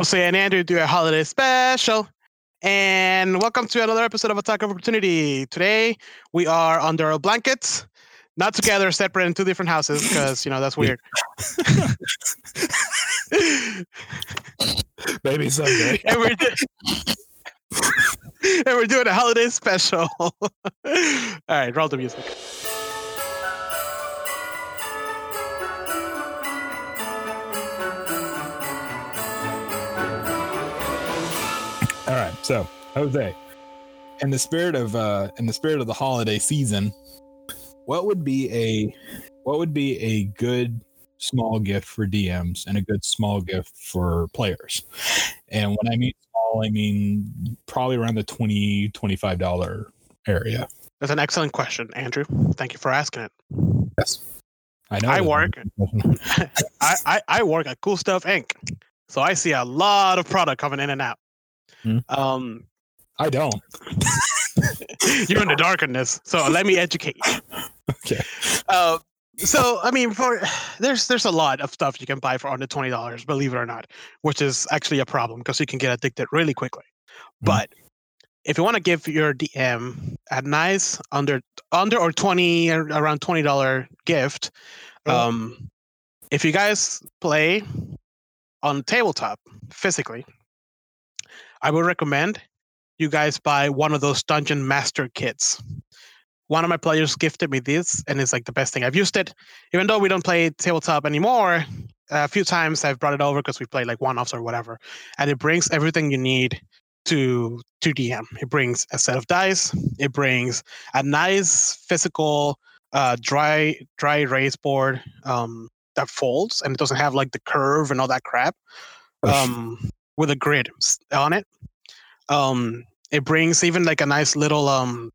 Jose and Andrew do a holiday special. And welcome to another episode of Attack of Opportunity. Today we are under our blankets, not together, separate in two different houses, because you know that's weird. Maybe someday. and, we're do- and we're doing a holiday special. All right, roll the music. So, Jose, in the spirit of uh in the spirit of the holiday season, what would be a what would be a good small gift for DMs and a good small gift for players? And when I mean small, I mean probably around the 20 25 dollar area. That's an excellent question, Andrew. Thank you for asking it. Yes. I know. I work. I, I, I work at Cool Stuff Inc. So I see a lot of product coming in and out. Hmm. Um, I don't. you're in the darkness, so let me educate you. Okay. Uh, so I mean, for there's there's a lot of stuff you can buy for under twenty dollars, believe it or not, which is actually a problem because you can get addicted really quickly. Mhm. But if you want to give your DM a nice under under or twenty or around twenty dollar gift, Oh. um, if you guys play on tabletop physically, I would recommend you guys buy one of those Dungeon Master kits. One of my players gifted me this, and it's like the best thing. I've used it, even though we don't play tabletop anymore. A few times I've brought it over because we play like one-offs or whatever, and it brings everything you need to to DM. It brings a set of dice. It brings a nice physical uh, dry dry erase board um, that folds and it doesn't have like the curve and all that crap. Um, with a grid on it. Um, it brings even like a nice little um,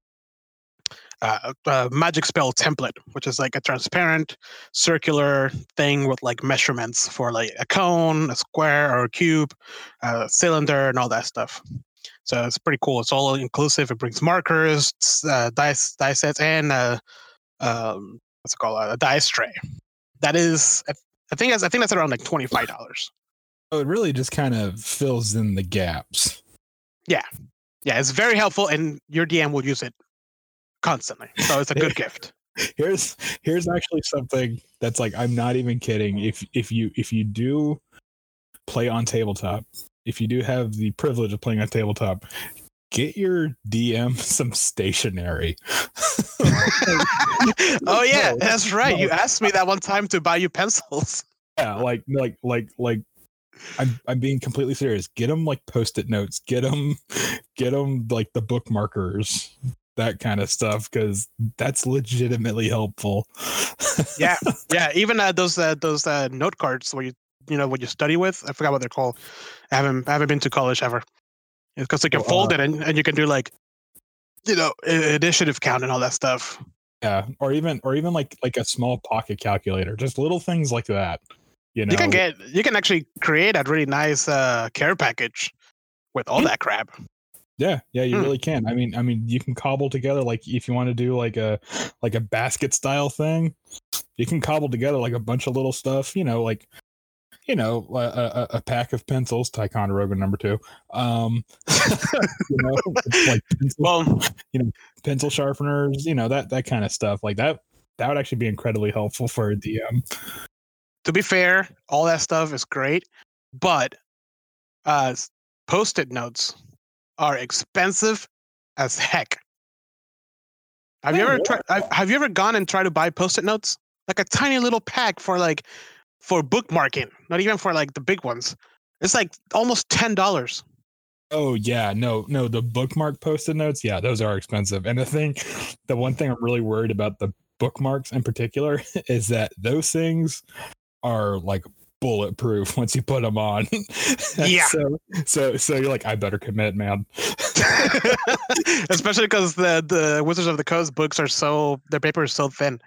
uh, uh, magic spell template, which is like a transparent circular thing with like measurements for like a cone, a square, or a cube, a cylinder, and all that stuff. So it's pretty cool. It's all inclusive. It brings markers, uh, dice, dice sets, and uh, um, what's it called? A dice tray. That is, I I think that's I think that's around like twenty five dollars. So it really just kind of fills in the gaps. Yeah, Yeah, it's very helpful, and your DM will use it constantly. So it's a good gift. here's here's actually something that's like I'm not even kidding. If if you if you do play on tabletop, if you do have the privilege of playing on tabletop, get your DM some stationery. oh yeah, that's right. You asked me that one time to buy you pencils. yeah, like like like like I'm I'm being completely serious. Get them like post-it notes. Get them get them like the bookmarkers. That kind of stuff because that's legitimately helpful. Yeah, yeah. Even uh, those uh, those uh, note cards where you you know what you study with. I forgot what they're called. I haven't I haven't been to college ever. Because they can fold uh, it and, and you can do like you know initiative count and all that stuff. Yeah, or even or even like like a small pocket calculator, just little things like that. You know, You can get you can actually create a really nice uh, care package with all that crap. yeah, yeah, you Hmm. really can. I mean, I mean, you can cobble together like if you want to do like a like a basket style thing, you can cobble together like a bunch of little stuff. You know, like you know a, a, a pack of pencils, Ticonderoga number two. Um, you know, like pencil, Well, pencil sharpeners. You know that that kind of stuff. Like that that would actually be incredibly helpful for a DM. To be fair, all that stuff is great, but uh, post-it notes are expensive as heck. Have you ever tried? Have have you ever gone and tried to buy post-it notes? Like a tiny little pack for like for bookmarking, not even for like the big ones. It's like almost ten dollars. Oh yeah, no, no, the bookmark post-it notes, yeah, those are expensive. And the thing, the one thing I'm really worried about the bookmarks in particular is that those things are like bulletproof once you put them on. Yeah. so, so, so you're like, I better commit, man. Especially because the the Wizards of the Coast books are so their paper is so thin.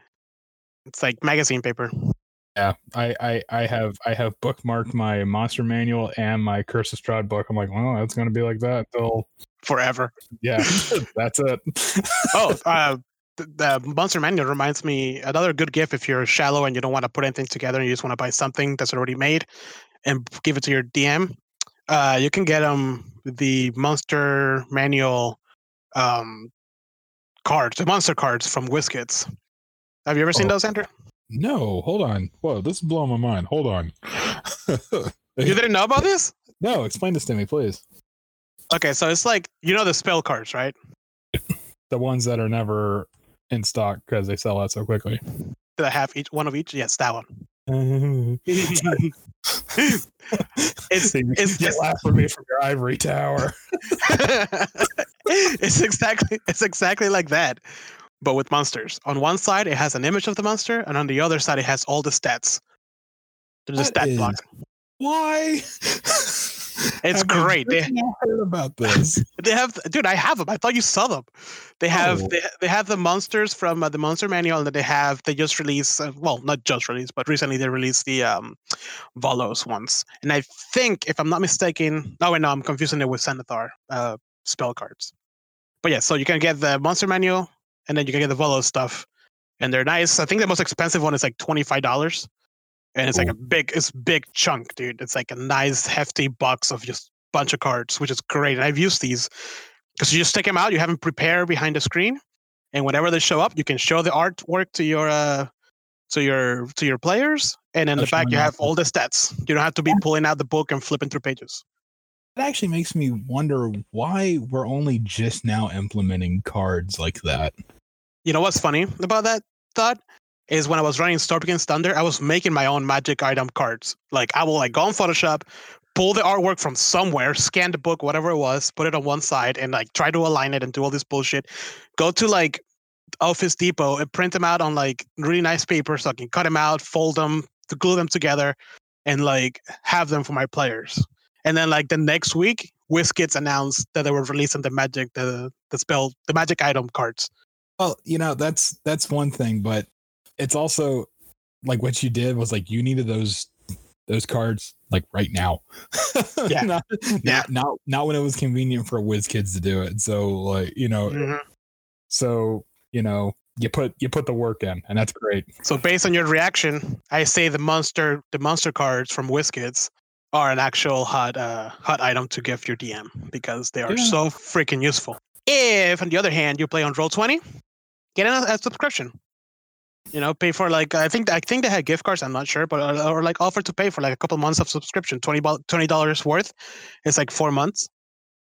It's like magazine paper. Yeah, I, I, I have, I have bookmarked my monster manual and my Curse of Strahd book. I'm like, well, that's gonna be like that until, forever. yeah, that's it. Oh, uh, the Monster Manual reminds me another good gift if you're shallow and you don't want to put anything together and you just want to buy something that's already made and give it to your DM. Uh, you can get them the Monster Manual um, cards, the Monster cards from WizKids. Have you ever seen Oh. those, Andrew? No, hold on. Whoa, this is blowing my mind. Hold on. You didn't know about this? no, explain this to me, please. Okay, so it's like you know the spell cards, right? The ones that are never in stock because they sell out so quickly. That I have each one of each. Yes, that one. It's it's just laugh at me from your ivory tower. it's exactly it's exactly like that, but with monsters. On one side, it has an image of the monster, and on the other side, it has all the stats. There's a stat block. Why? It's I've great. They- heard about this. They have, dude. I have them. I thought you saw them. They have, Oh. they, they have the monsters from uh, the Monster Manual, and then they have they just released. Uh, well, not just released, but recently they released the um, Volos ones. And I think, if I'm not mistaken, no, wait, no, I'm confusing it with Xanathar uh, spell cards. But yeah, so you can get the Monster Manual, and then you can get the Volos stuff, and they're nice. I think the most expensive one is like twenty five dollars, and it's like a big, it's big chunk, dude. It's like a nice hefty box of just bunch of cards, which is great. And I've used these because you just take them out, you have them prepared behind the screen, and whenever they show up, you can show the artwork to your uh, to your to your players, and in Oh, the back you have all the stats. You don't have to be pulling out the book and flipping through pages. It actually makes me wonder why we're only just now implementing cards like that. You know what's funny about that thought is when I was running Storm King's Thunder, I was making my own magic item cards. Like I will like go on Photoshop, pull the artwork from somewhere, scan the book, whatever it was, put it on one side, and like try to align it and do all this bullshit. Go to like Office Depot and print them out on like really nice paper so I can cut them out, fold them, to glue them together, and like have them for my players. And then like the next week, WizKids announced that they were releasing the magic, the the spell, the magic item cards. Well, you know, that's that's one thing, but it's also like what you did was like you needed those those cards like right now. Yeah. not, Yeah. not not not when it was convenient for WizKids to do it. So like, you know, Mhm. so you know, you put you put the work in and that's great. So based on your reaction, I say the monster the monster cards from WizKids are an actual hot uh, hot item to gift your DM because they are Yeah. so freaking useful. If on the other hand you play on Roll Twenty, get a, a subscription. You know, pay for like I think I think they had gift cards. I'm not sure, but uh, or like offer to pay for like a couple months of subscription, 20 dollars worth. It's like four months,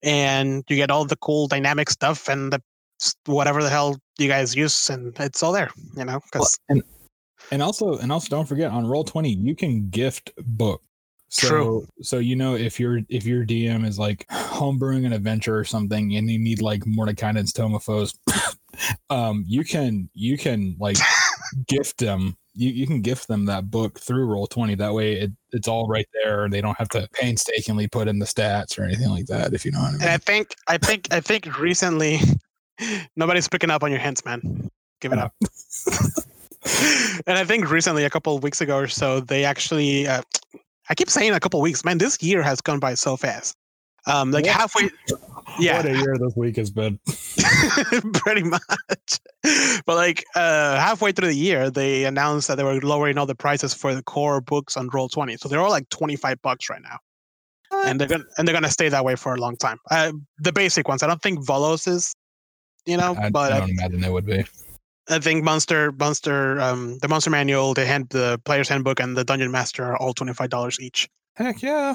and you get all the cool dynamic stuff and the whatever the hell you guys use, and it's all there. You know, because and and also and also don't forget on roll 20 you can gift book so True. so you know if your if your dm is like homebrewing an adventure or something and you need like Mordenkainen's Tome of Foes um you can you can like gift them you, you can gift them that book through roll 20 that way it, it's all right there they don't have to painstakingly put in the stats or anything like that if you know what i mean And I think I think I think recently nobody's picking up on your hints, man. Give it up. and I think recently, a couple of weeks ago or so, they actually uh, I keep saying a couple of weeks, man, this year has gone by so fast. Um like What? halfway Yeah. what a year this week has been pretty much. But like uh halfway through the year, they announced that they were lowering all the prices for the core books on Roll 20. So they're all like 25 bucks right now. And they're gonna and they're gonna stay that way for a long time. Uh, the basic ones. I don't think Volos is, you know, I, but I I, don't imagine they would be I think Monster, Monster, um, the Monster Manual, the hand, the Player's Handbook, and the Dungeon Master are all twenty five dollars each. heck yeah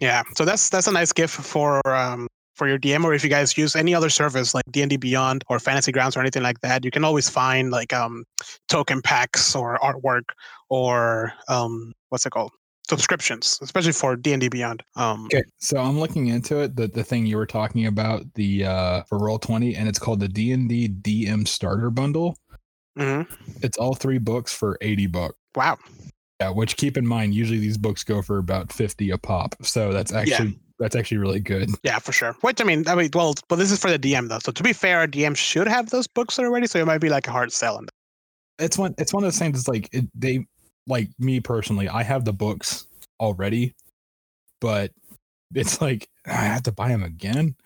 Yeah, so that's that's a nice gift for um for your DM, or if you guys use any other service like D and D Beyond or Fantasy Grounds or anything like that, you can always find like um token packs or artwork or um what's it called subscriptions, especially for D and D Beyond. Um, Okay, so I'm looking into it. The the thing you were talking about the uh for roll twenty, and it's called the D and D DM Starter Bundle. mhm. It's all three books for eighty bucks. Wow. Yeah, which keep in mind, usually these books go for about fifty a pop. So that's actually that's actually really good. Yeah, for sure. Which I mean, I mean, well, but this is for the DM though. So to be fair, our DM should have those books already, so it might be like a hard sell. On It's one it's one of those things. It's like it, they like me personally. I have the books already, but it's like I have to buy them again.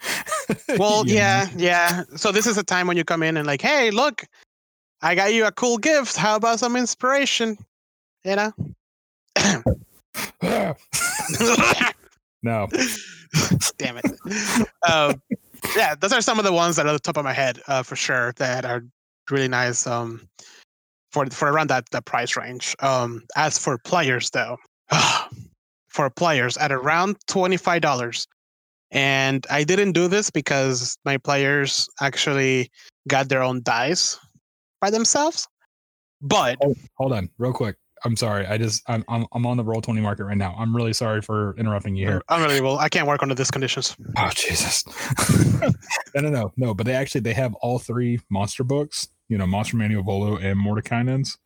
Well, You know? yeah, yeah. So this is a time when you come in and like, hey, look, I got you a cool gift. How about some inspiration? You know. No. Damn it. Um, yeah, those are some of the ones that are at the top of my head uh, for sure that are really nice um, for for around that that price range. Um, as for players, though, for players at around twenty five dollars, and I didn't do this because my players actually got their own dice by themselves. But hold, hold on, real quick. I'm sorry. I just I'm, I'm I'm on the roll twenty market right now. I'm really sorry for interrupting you here. Unbelievable. I can't work under these conditions. Oh Jesus. no, no, no, no. But they actually they have all three monster books. You know, Monster Manual Volo and Mordenkainen's.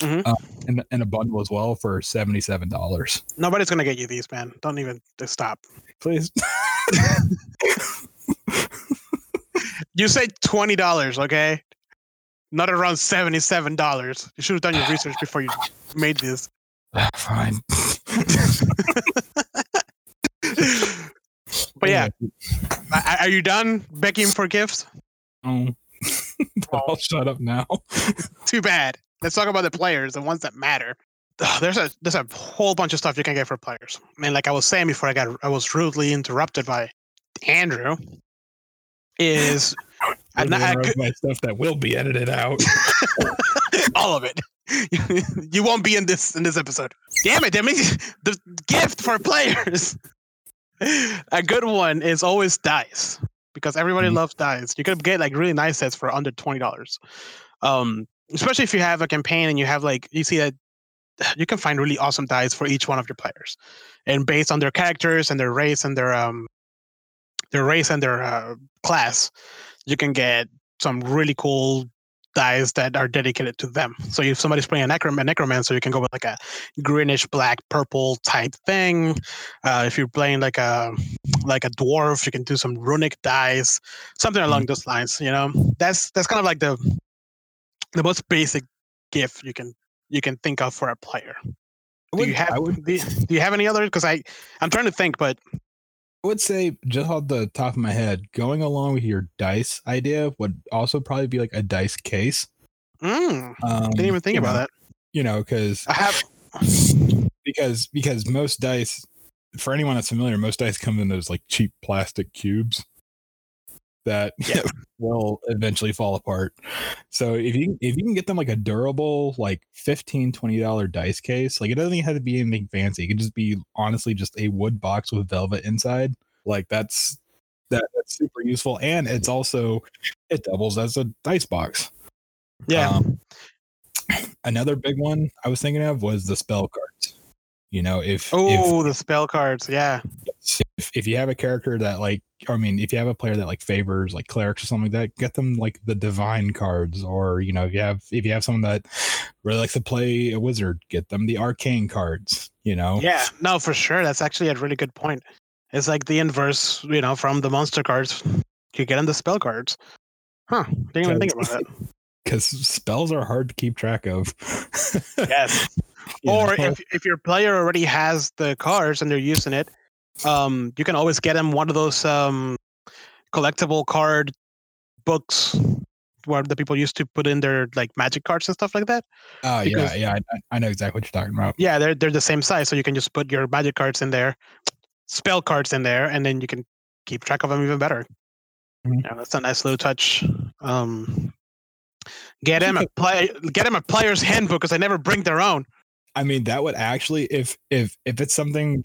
Mm-hmm. Uh, in, in a bundle as well for seventy seven dollars. Nobody's gonna get you these, man. Don't even stop. Please. you say twenty dollars, okay? Not around seventy seven dollars. You should have done your research before you made this. Fine. but yeah, are you done begging for gifts? Oh, I'll shut up now. Too bad. Let's talk about the players, the ones that matter. there's a there's a whole bunch of stuff you can get for players. I mean, like I was saying before, I got I was rudely interrupted by Andrew. Is and I, my stuff that will be edited out. All of it. you won't be in this in this episode. Damn it, Demi. The gift for players. A good one is always dice because everybody mm-hmm. loves dice. You can get like really nice sets for under twenty dollars. Um, especially if you have a campaign and you have like you see that you can find really awesome dice for each one of your players, and based on their characters and their race and their um their race and their uh, class, you can get some really cool dice that are dedicated to them. So if somebody's playing a, necrom- a necromancer, you can go with like a greenish black purple type thing. Uh, if you're playing like a like a dwarf, you can do some runic dice, something along mm-hmm. those lines. You know, that's that's kind of like the the most basic gift you can you can think of for a player. Do you have would, do, do you have any other? Because I I'm trying to think, but would say just off the top of my head, going along with your dice idea would also probably be like a dice case. Mm, um, didn't even think about know, that. You know, because I have because because most dice, for anyone that's familiar, most dice come in those like cheap plastic cubes that yeah. will eventually fall apart. So if you if you can get them like a durable like 15 20 dollar dice case, like it doesn't even have to be anything fancy. It can just be honestly just a wood box with velvet inside. Like that's that that's super useful and it's also it doubles as a dice box. Yeah. Um, another big one I was thinking of was the spell cards. You know, if oh the spell cards, yeah. If, if you have a character that like, I mean, if you have a player that like favors like clerics or something like that, get them like the divine cards, or you know, if you have if you have someone that really likes to play a wizard, get them the arcane cards. You know. Yeah, no, for sure. That's actually a really good point. It's like the inverse, you know, from the monster cards. You get them the spell cards. Huh? Didn't even think about it. Because spells are hard to keep track of. yes or if, if your player already has the cards and they're using it, um, you can always get them one of those um, collectible card books where the people used to put in their like magic cards and stuff like that. Oh yeah, yeah, I, I, know exactly what you're talking about. Yeah, they're they're the same size, so you can just put your magic cards in there, spell cards in there, and then you can keep track of them even better. Mm-hmm. Yeah, that's a nice little touch. Um, get him a play, get him a player's handbook because they never bring their own. I mean, that would actually, if if if it's something,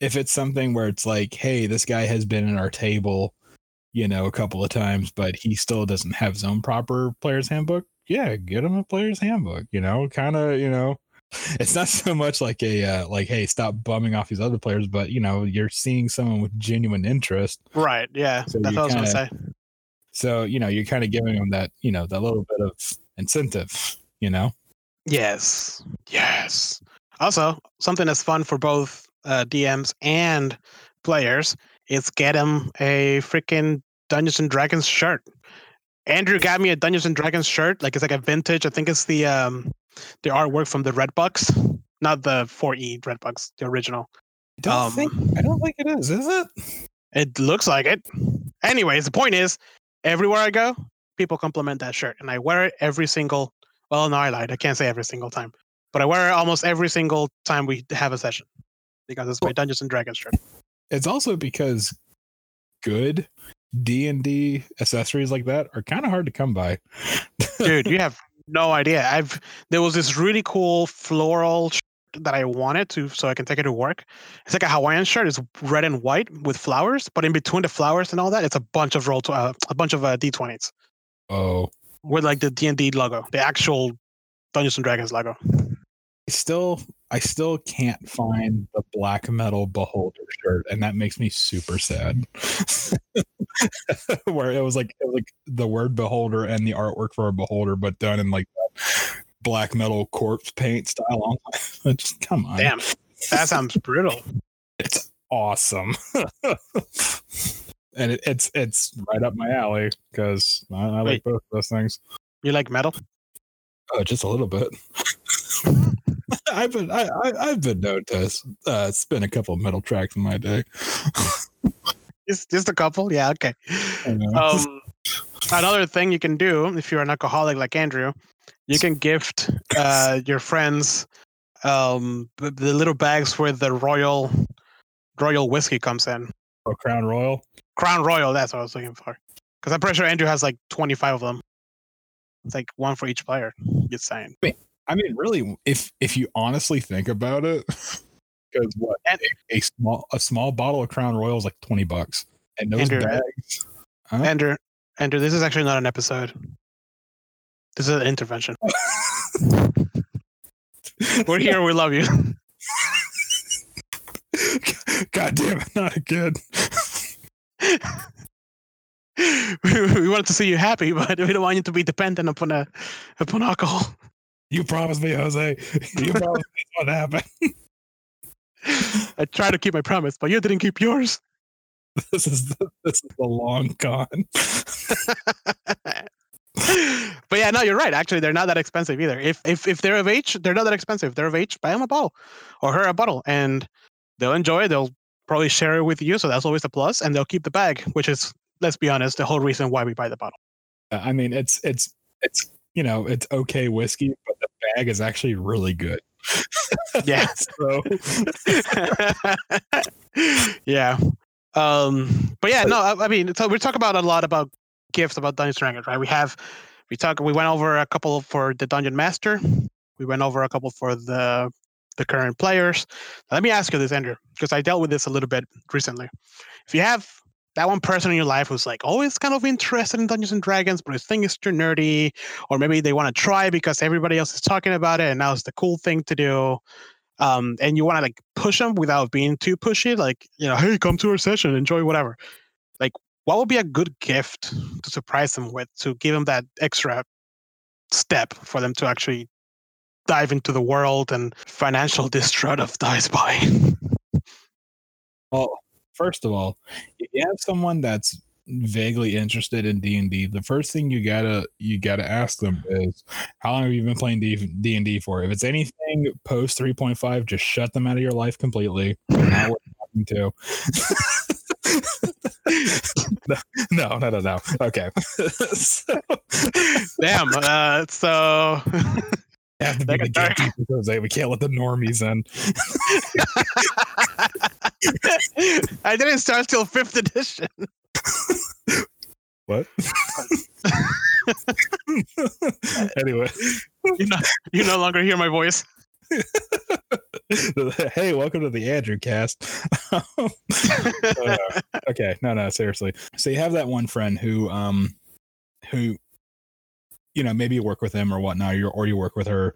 if it's something where it's like, hey, this guy has been in our table, you know, a couple of times, but he still doesn't have his own proper player's handbook. Yeah, get him a player's handbook. You know, kind of, you know, it's not so much like a uh, like, hey, stop bumming off these other players, but you know, you're seeing someone with genuine interest. Right. Yeah. So that's what I was gonna say. So you know, you're kind of giving them that, you know, that little bit of incentive. You know. Yes. Yes. Also, something that's fun for both uh, DMs and players is get them a freaking Dungeons and Dragons shirt. Andrew got me a Dungeons and Dragons shirt. Like it's like a vintage. I think it's the um the artwork from the Red Redbox, not the 4E Red Redbox, the original. I don't um, think I don't think it is. Is it? It looks like it. Anyways, the point is, everywhere I go, people compliment that shirt, and I wear it every single well, no, I lied. I can't say every single time, but I wear it almost every single time we have a session. Because it's my Dungeons and Dragons shirt. It's also because good D and D accessories like that are kind of hard to come by. Dude, you have no idea. I've there was this really cool floral shirt that I wanted to so I can take it to work. It's like a Hawaiian shirt. It's red and white with flowers, but in between the flowers and all that, it's a bunch of roll to, uh, a bunch of uh, D20s oh, with like the D and D logo, the actual Dungeons and Dragons logo. I still I still can't find the black metal beholder shirt, and that makes me super sad. Where it was like it was like the word beholder and the artwork for a beholder, but done in like that black metal corpse paint style. Just come on, Damn, that sounds brutal. it's awesome. and it, it's it's right up my alley because I, I like both of those things. You like metal? Oh, just a little bit. I've been I, I, I've been known to uh, spin a couple of metal tracks in my day. Just just a couple? Yeah, okay. Um, another thing you can do if you're an alcoholic like Andrew, you can gift uh, your friends um, b- the little bags where the royal royal whiskey comes in. Oh, Crown Royal. Crown Royal, that's what I was looking for. Because I'm pretty sure Andrew has like 25 of them. It's like one for each player. Just saying. I mean, really, if if you honestly think about it, because what And- a, a small a small bottle of Crown Royal is like twenty bucks, and those Andrew, bags. Huh? Andrew, Andrew, this is actually not an episode. This is an intervention. We're here. We love you. God damn it, not again. we wanted to see you happy, but we don't want you to be dependent upon a upon alcohol. You promised me, Jose. You promised me what happened. I tried to keep my promise, but you didn't keep yours. This is the, this is the long con. but yeah, no, you're right. Actually, they're not that expensive either. If if if they're of age, they're not that expensive. If they're of age, buy them a bottle or her a bottle, and they'll enjoy it. They'll probably share it with you, so that's always a plus. And they'll keep the bag, which is, let's be honest, the whole reason why we buy the bottle. I mean, it's it's it's you know it's okay whiskey, but the bag is actually really good. Yeah. so yeah. Um, but yeah, no, I, I mean, so we talk about a lot about gifts about Dungeon Dragons, right? We have, we talk, we went over a couple for the Dungeon Master. We went over a couple for the the current players. Let me ask you this, Andrew, because I dealt with this a little bit recently. If you have that one person in your life who's like always kind of interested in Dungeons and Dragons, but his thing is too nerdy, or maybe they want to try because everybody else is talking about it and now it's the cool thing to do um, and you want to like push them without being too pushy, like you know, hey, come to our session, enjoy whatever. Like, what would be a good gift to surprise them with to give them that extra step for them to actually dive into the world and financial distraught of dice buy? Well, first of all, if you have someone that's vaguely interested in D and D, the first thing you gotta you gotta ask them is how long have you been playing D and D for? If it's anything post three point five, just shut them out of your life completely. Not worth talking to. no, no, no, no. Okay. Damn. Uh, so have to be the gatekeepers, Jose. We can't let the normies in. I didn't start till fifth edition. What? anyway, You no, you no longer hear my voice. hey, welcome to the Andrew cast. Uh, okay, no, no, seriously. So you have that one friend who, um, who, you know, maybe you work with them or whatnot, or or you work with her,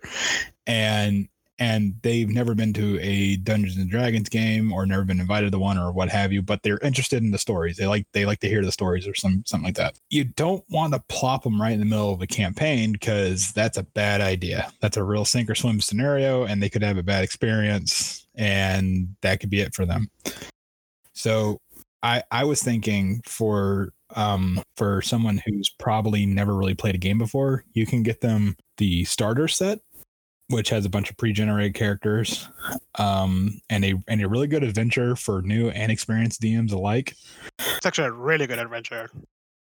and and they've never been to a Dungeons and Dragons game or never been invited to one or what have you, but they're interested in the stories. They like they like to hear the stories or some something like that. You don't want to plop them right in the middle of a campaign because that's a bad idea. That's a real sink or swim scenario, and they could have a bad experience, and that could be it for them. So I I was thinking for um for someone who's probably never really played a game before, you can get them the starter set which has a bunch of pre-generated characters um and a and a really good adventure for new and experienced DMs alike. It's actually a really good adventure.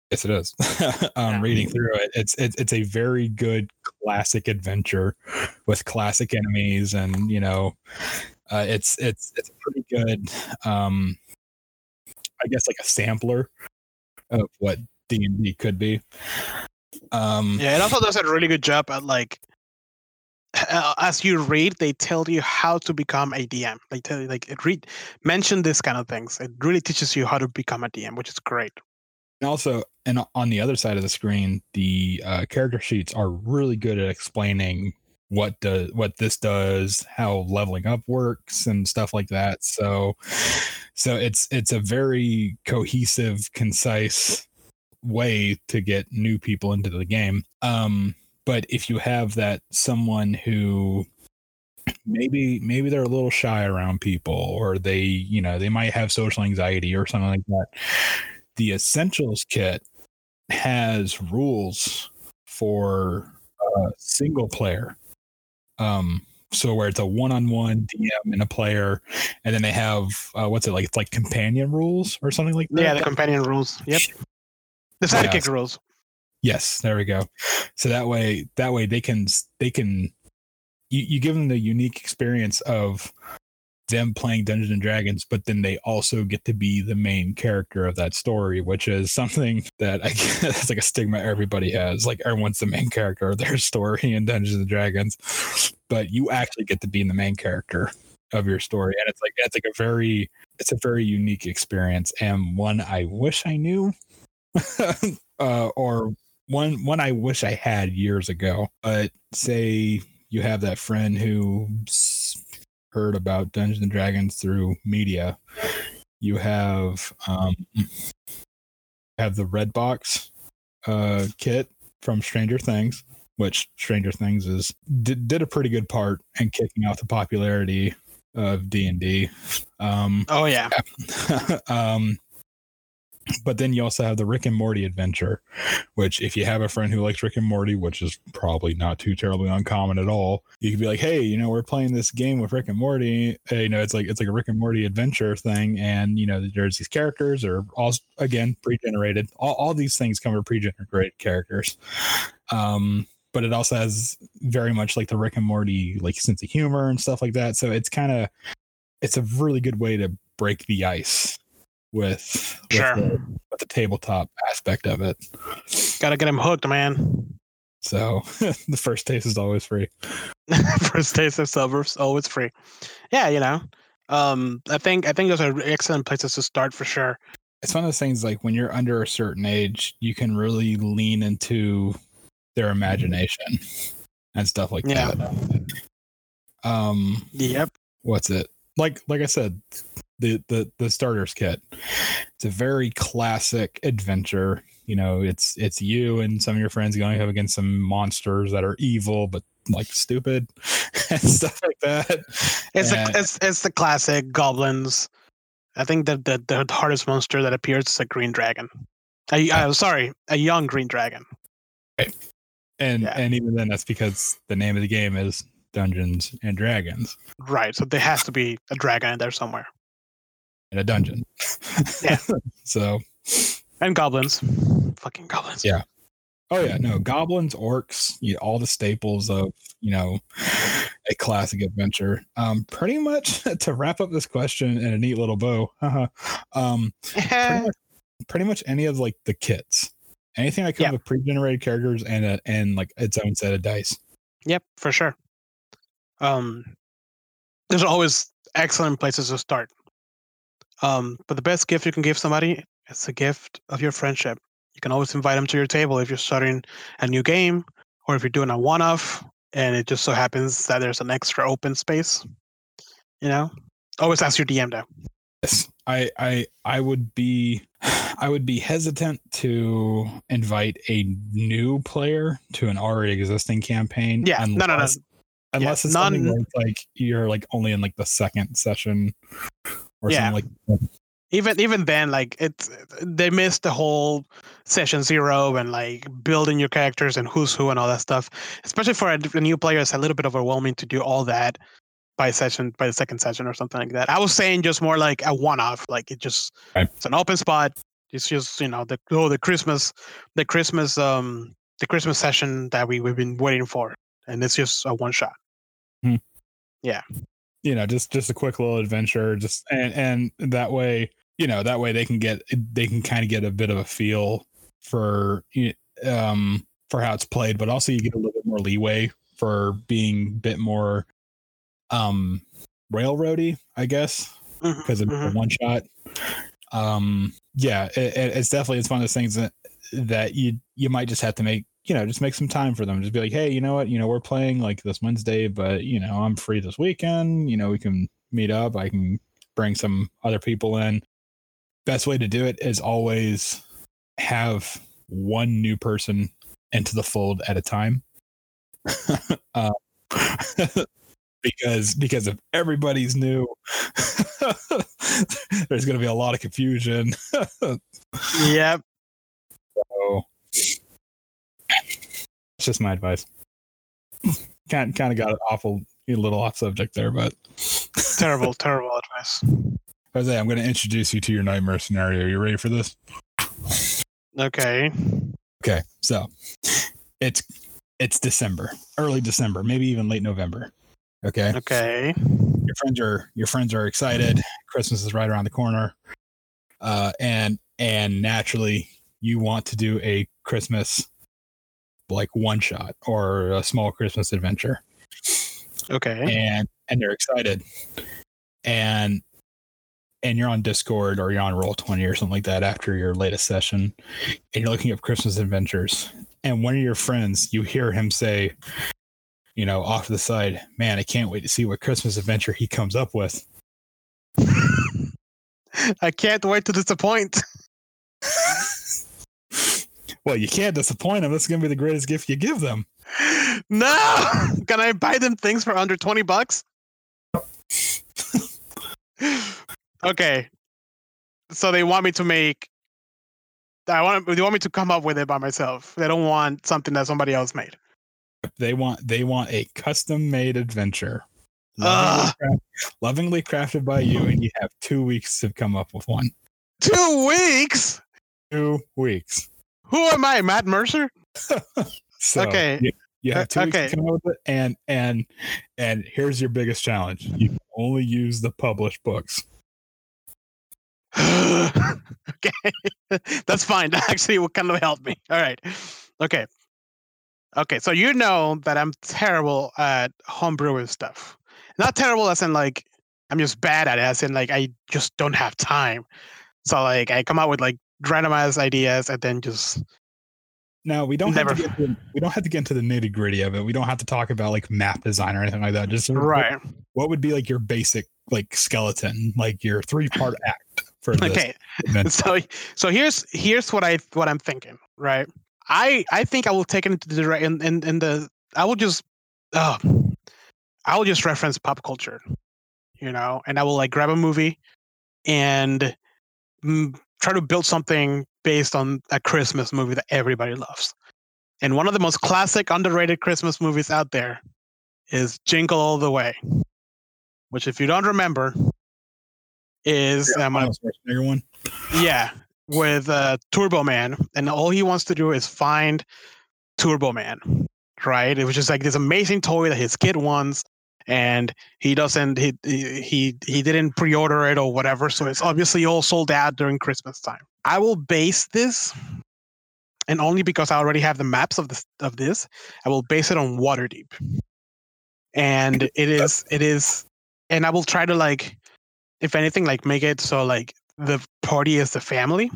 Yes, it is. um, Yeah. reading through it, it's it's it's a very good classic adventure with classic enemies, and you know, Uh, it's it's it's a pretty good, um, I guess, like a sampler of what D and D could be. Um, Yeah, it also does a really good job at like uh, as you read, they tell you how to become a DM. They tell you like it read mention this kind of things. It really teaches you how to become a DM, which is great. And also, and on the other side of the screen, the uh, character sheets are really good at explaining what does what this does, how leveling up works, and stuff like that. So, so it's it's a very cohesive, concise way to get new people into the game. Um, but if you have that someone who maybe maybe they're a little shy around people or they you know they might have social anxiety or something like that the essentials kit has rules for uh, single player um so where it's a one-on-one dm and a player and then they have uh, what's it like it's like companion rules or something like that Yeah, the companion rules. Yep. The Yeah. sidekick rules. Yes, there we go. So that way, that way they can they can you, you give them the unique experience of them playing Dungeons and Dragons, but then they also get to be the main character of that story, which is something that I guess it's like a stigma everybody has. Like everyone's the main character of their story in Dungeons and Dragons, but you actually get to be the main character of your story, and it's like it's like a very it's a very unique experience and one I wish I knew. uh, or one one I wish I had years ago. But say you have that friend who s- heard about Dungeons and Dragons through media. You have um have the red box uh kit from Stranger Things, which Stranger Things is did, did a pretty good part in kicking off the popularity of D and D. Um, Oh yeah. um, but then you also have the Rick and Morty adventure, which if you have a friend who likes Rick and Morty, which is probably not too terribly uncommon at all, you could be like, "Hey, you know, we're playing this game with Rick and Morty. Uh, you know, it's like it's like a Rick and Morty adventure thing, and you know, there's these characters are all again pre-generated. All, all these things come from pre-generated characters." Um, but it also has very much like the Rick and Morty like sense of humor and stuff like that. So it's kind of it's a really good way to break the ice with with, Sure. the, with the tabletop aspect of it. Gotta get him hooked, man. So the first taste is always free. First taste of silver's always free. Yeah, you know. Um, I think I think those are excellent places to start for sure. It's one of those things like when you're under a certain age, you can really lean into their imagination and stuff like Yeah. that. Um, Yep. what's it like like i said the the the starters kit it's a very classic adventure you know it's it's you and some of your friends going up against some monsters that are evil but like stupid and stuff like that It's And- the it's it's the classic goblins. I think that the, the hardest monster that appears is a green dragon. A, uh, sorry, a young green dragon. and Yeah. and even then that's because the name of the game is dungeons and dragons Right. So there has to be a dragon in there somewhere. In a dungeon Yeah. so And goblins. Fucking goblins. Yeah. Oh yeah, no goblins, orcs, you all the staples of you know a classic adventure. Um, pretty much to wrap up this question in a neat little bow. um, pretty much, pretty much any of like the kits, anything that comes Yeah. with pre-generated characters and a, and like its own set of dice. Yep, for sure. Um, there's always excellent places to start. Um, but the best gift you can give somebody is the gift of your friendship. You can always invite them to your table if you're starting a new game or if you're doing a one-off, and it just so happens that there's an extra open space. You know, always ask your DM though. Yes, I I I would be I would be hesitant to invite a new player to an already existing campaign. Yeah, no, no, no. unless- Unless it's none- something like you're like only in like the second session or Yeah. something like even even then like it's they missed the whole session zero and like building your characters and who's who and all that stuff. Especially for a, a new player it's a little bit overwhelming to do all that by session by the second session or something like that. I was saying just more like a one-off like it just Right. it's an open spot. It's just you know the oh the christmas the christmas um the christmas session that we, we've been waiting for. And it's just a one shot you know, just just a quick little adventure, just and and that way, you know, that way they can get they can kind of get a bit of a feel for um for how it's played, but also you get a little bit more leeway for being a bit more um railroady, I guess, because Mhm, of mhm. one shot. Um, yeah, it- it's definitely it's one of those things that that you you might just have to make you know just make some time for them. Just be like, hey, you know what, you know we're playing like this Wednesday, but you know I'm free this weekend. You know we can meet up. I can bring some other people in. Best way to do it is always have one new person into the fold at a time. uh, because because if everybody's new, there's going to be a lot of confusion. Yep. It's just my advice. Kind kind of got an awful a little off subject there, but Terrible, terrible advice. Jose, I'm going to introduce you to your nightmare scenario. Are You ready for this? Okay. Okay, so it's it's December, early December, maybe even late November. Okay, Okay. your friends are your friends are excited. Christmas is right around the corner, uh, and and naturally you want to do a Christmas like one shot or a small Christmas adventure, Okay. and and they're excited, and and you're on Discord or you're on Roll Twenty or something like that after your latest session, and you're looking up Christmas adventures, and one of your friends you hear him say. You know, off the side, man, I can't wait to see what Christmas adventure he comes up with. I can't wait to disappoint. well, you can't disappoint them. That's going to be the greatest gift you give them. No! Can I buy them things for under 20 bucks? okay. So they want me to make I want they want me to come up with it by myself. They don't want something that somebody else made. They want they want a custom made adventure, lovingly, craft- lovingly crafted by you, and you have two weeks to come up with one. Two weeks? Two weeks. Who am I, Matt Mercer? So Okay. You, you have two Uh, weeks okay. to come up with it, and and and here's your biggest challenge: you can only use the published books. okay. That's fine. That actually will kind of help me. All right. Okay. Okay. So you know that I'm terrible at homebrewing stuff. Not terrible as in like I'm just bad at it, as in like I just don't have time. So like I come out with like randomized ideas and then just Now we don't have Never- to get to, we don't have to get into the nitty gritty of it. We don't have to talk about like map design or anything like that. Just right. what would be like your basic like skeleton, like your three part act for this Okay. adventure? so so here's here's what I what I'm thinking, right? I I think I will take it into the right in, in, in the I will just oh I will just reference pop culture, you know, and I will like grab a movie and try to build something based on a Christmas movie that everybody loves. And one of the most classic underrated Christmas movies out there is Jingle All the Way, which if you don't remember is um, Arnold Schwarzenegger one. yeah, with uh, Turbo Man, and all he wants to do is find Turbo Man, right? It was just like this amazing toy that his kid wants, and he doesn't. He he he, didn't pre-order it or whatever, so it's obviously all sold out during Christmas time. I will base this, and only because I already have the maps of this of this, I will base it on Waterdeep, and it is it is, and I will try to like, if anything, like make it so like the party is the family,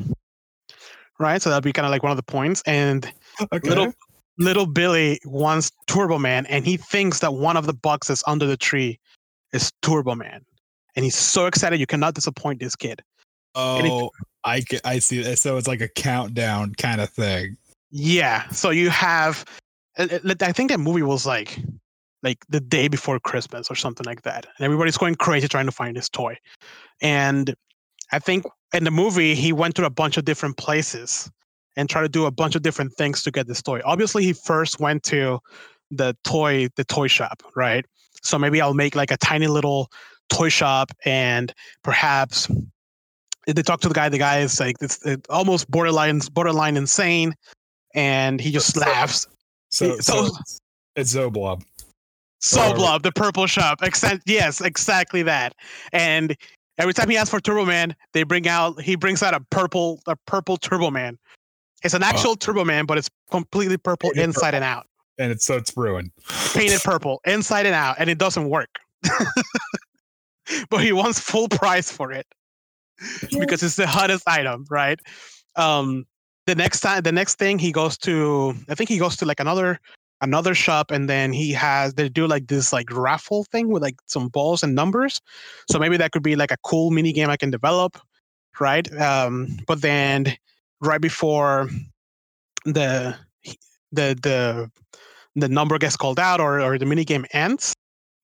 right? So that'll be kind of like one of the points. And Okay. little little Billy wants Turbo Man, and he thinks that one of the boxes under the tree is Turbo Man, and he's so excited. You cannot disappoint this kid. oh, I I see. that. So it's like a countdown kind of thing. Yeah. So you have, uh, uh, I think that movie was like, like the day before Christmas or something like that, and everybody's going crazy trying to find this toy. And I think in the movie he went to a bunch of different places and try to do a bunch of different things to get this toy. Obviously, he first went to the toy the toy shop, right? So maybe I'll make like a tiny little toy shop and perhaps they talk to the guy. The guy is like it's it, uh, almost borderline borderline insane, and he just So- laughs. So So- so it's, Zoblob. Soul the purple shop. Except, yes, exactly that. And every time he asks for Turbo Man, they bring out he brings out a purple a purple Turbo Man. It's an actual Turbo Man, but it's completely purple Painted inside and out. And it's so it's ruined. Painted purple inside and out, and it doesn't work. but he wants full price for it because it's the hottest item, right? Um, the next time, the next thing he goes to, I think he goes to like another another shop, and then he has they do like this like raffle thing with like some balls and numbers. So maybe that could be like a cool mini game I can develop, right? Um, but then right before the the the the number gets called out or or the mini game ends,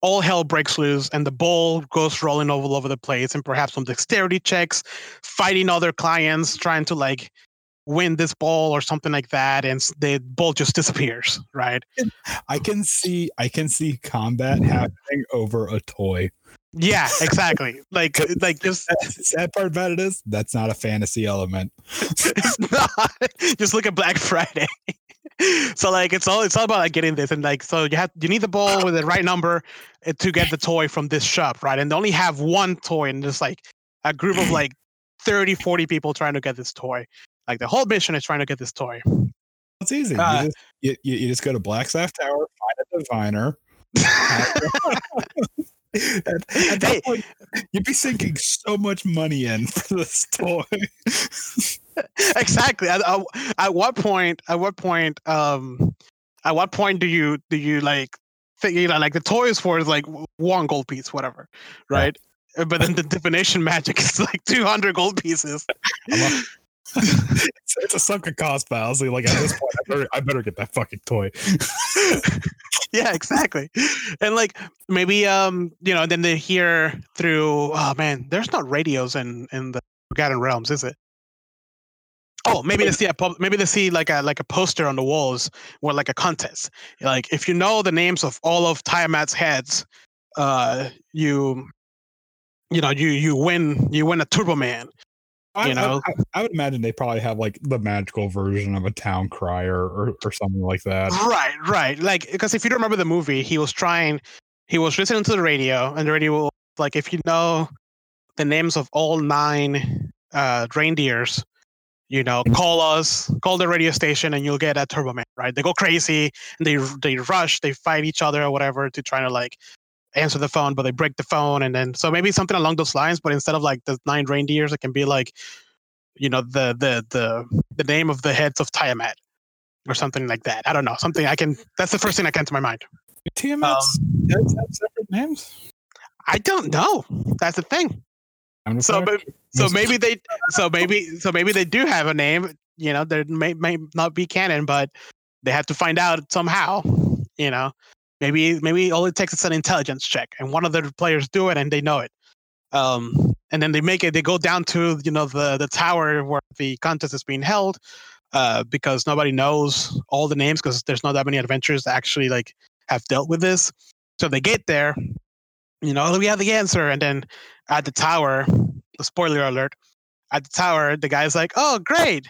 all hell breaks loose and the ball goes rolling all over the place and perhaps some dexterity checks fighting other clients trying to like win this ball or something like that and the ball just disappears right I can see I can see combat happening over a toy. Yeah exactly like like just Sad part about it is that's not a fantasy element. it's not just look at black friday so like it's all it's all about like getting this and like so you have you need the ball with the right number uh, to get the toy from this shop right and they only have one toy and there's like a group of like 30 40 people trying to get this toy like the whole mission is trying to get this toy It's easy. Uh, you, just, you, you, you just go to Blackstaff Tower, find a diviner. At, at that Hey. point, you'd be sinking so much money in for this toy. exactly at, at, at what point at what point um at what point do you do you like think you know like the toy is for is like one gold piece whatever right Uh, but then the divination magic is like 200 gold pieces it's, a sunken cost fallacy. Like at this point, I better, I better get that fucking toy. yeah exactly and like maybe um you know then they hear through oh man there's not radios in in the forgotten realms is it oh maybe they see a maybe they see like a like a poster on the walls where like a contest like if you know the names of all of tiamat's heads uh you you know you you win you win a turbo man I, You know? I, I, I would imagine they probably have like the magical version of a town crier or, or something like that. Right, right. Like because if you don't remember the movie, he was trying he was listening to the radio and the radio was like if you know the names of all nine uh reindeers, you know, call us, call the radio station and you'll get a turbo man, right? They go crazy and they they rush, they fight each other or whatever to try to like answer the phone, but they break the phone and then so maybe something along those lines, but instead of like the nine reindeers, it can be like you know the the the the name of the heads of Tiamat or something like that. I don't know. Something I can. That's the first thing that came to my mind. Tiamat's um, heads have separate names. I don't know. That's the thing. I'm So, but, so maybe they. So maybe. So maybe they do have a name. You know, there may may not be canon, but they have to find out somehow. You know, maybe maybe all it takes is an intelligence check, and one of the players do it, and they know it. Um, and then they make it. They go down to you know the the tower where the contest is being held, uh, because nobody knows all the names because there's not that many adventures that actually like have dealt with this. So they get there, you know, we have the answer, and then at the tower, the spoiler alert, at the tower, the guy's like, "Oh, great,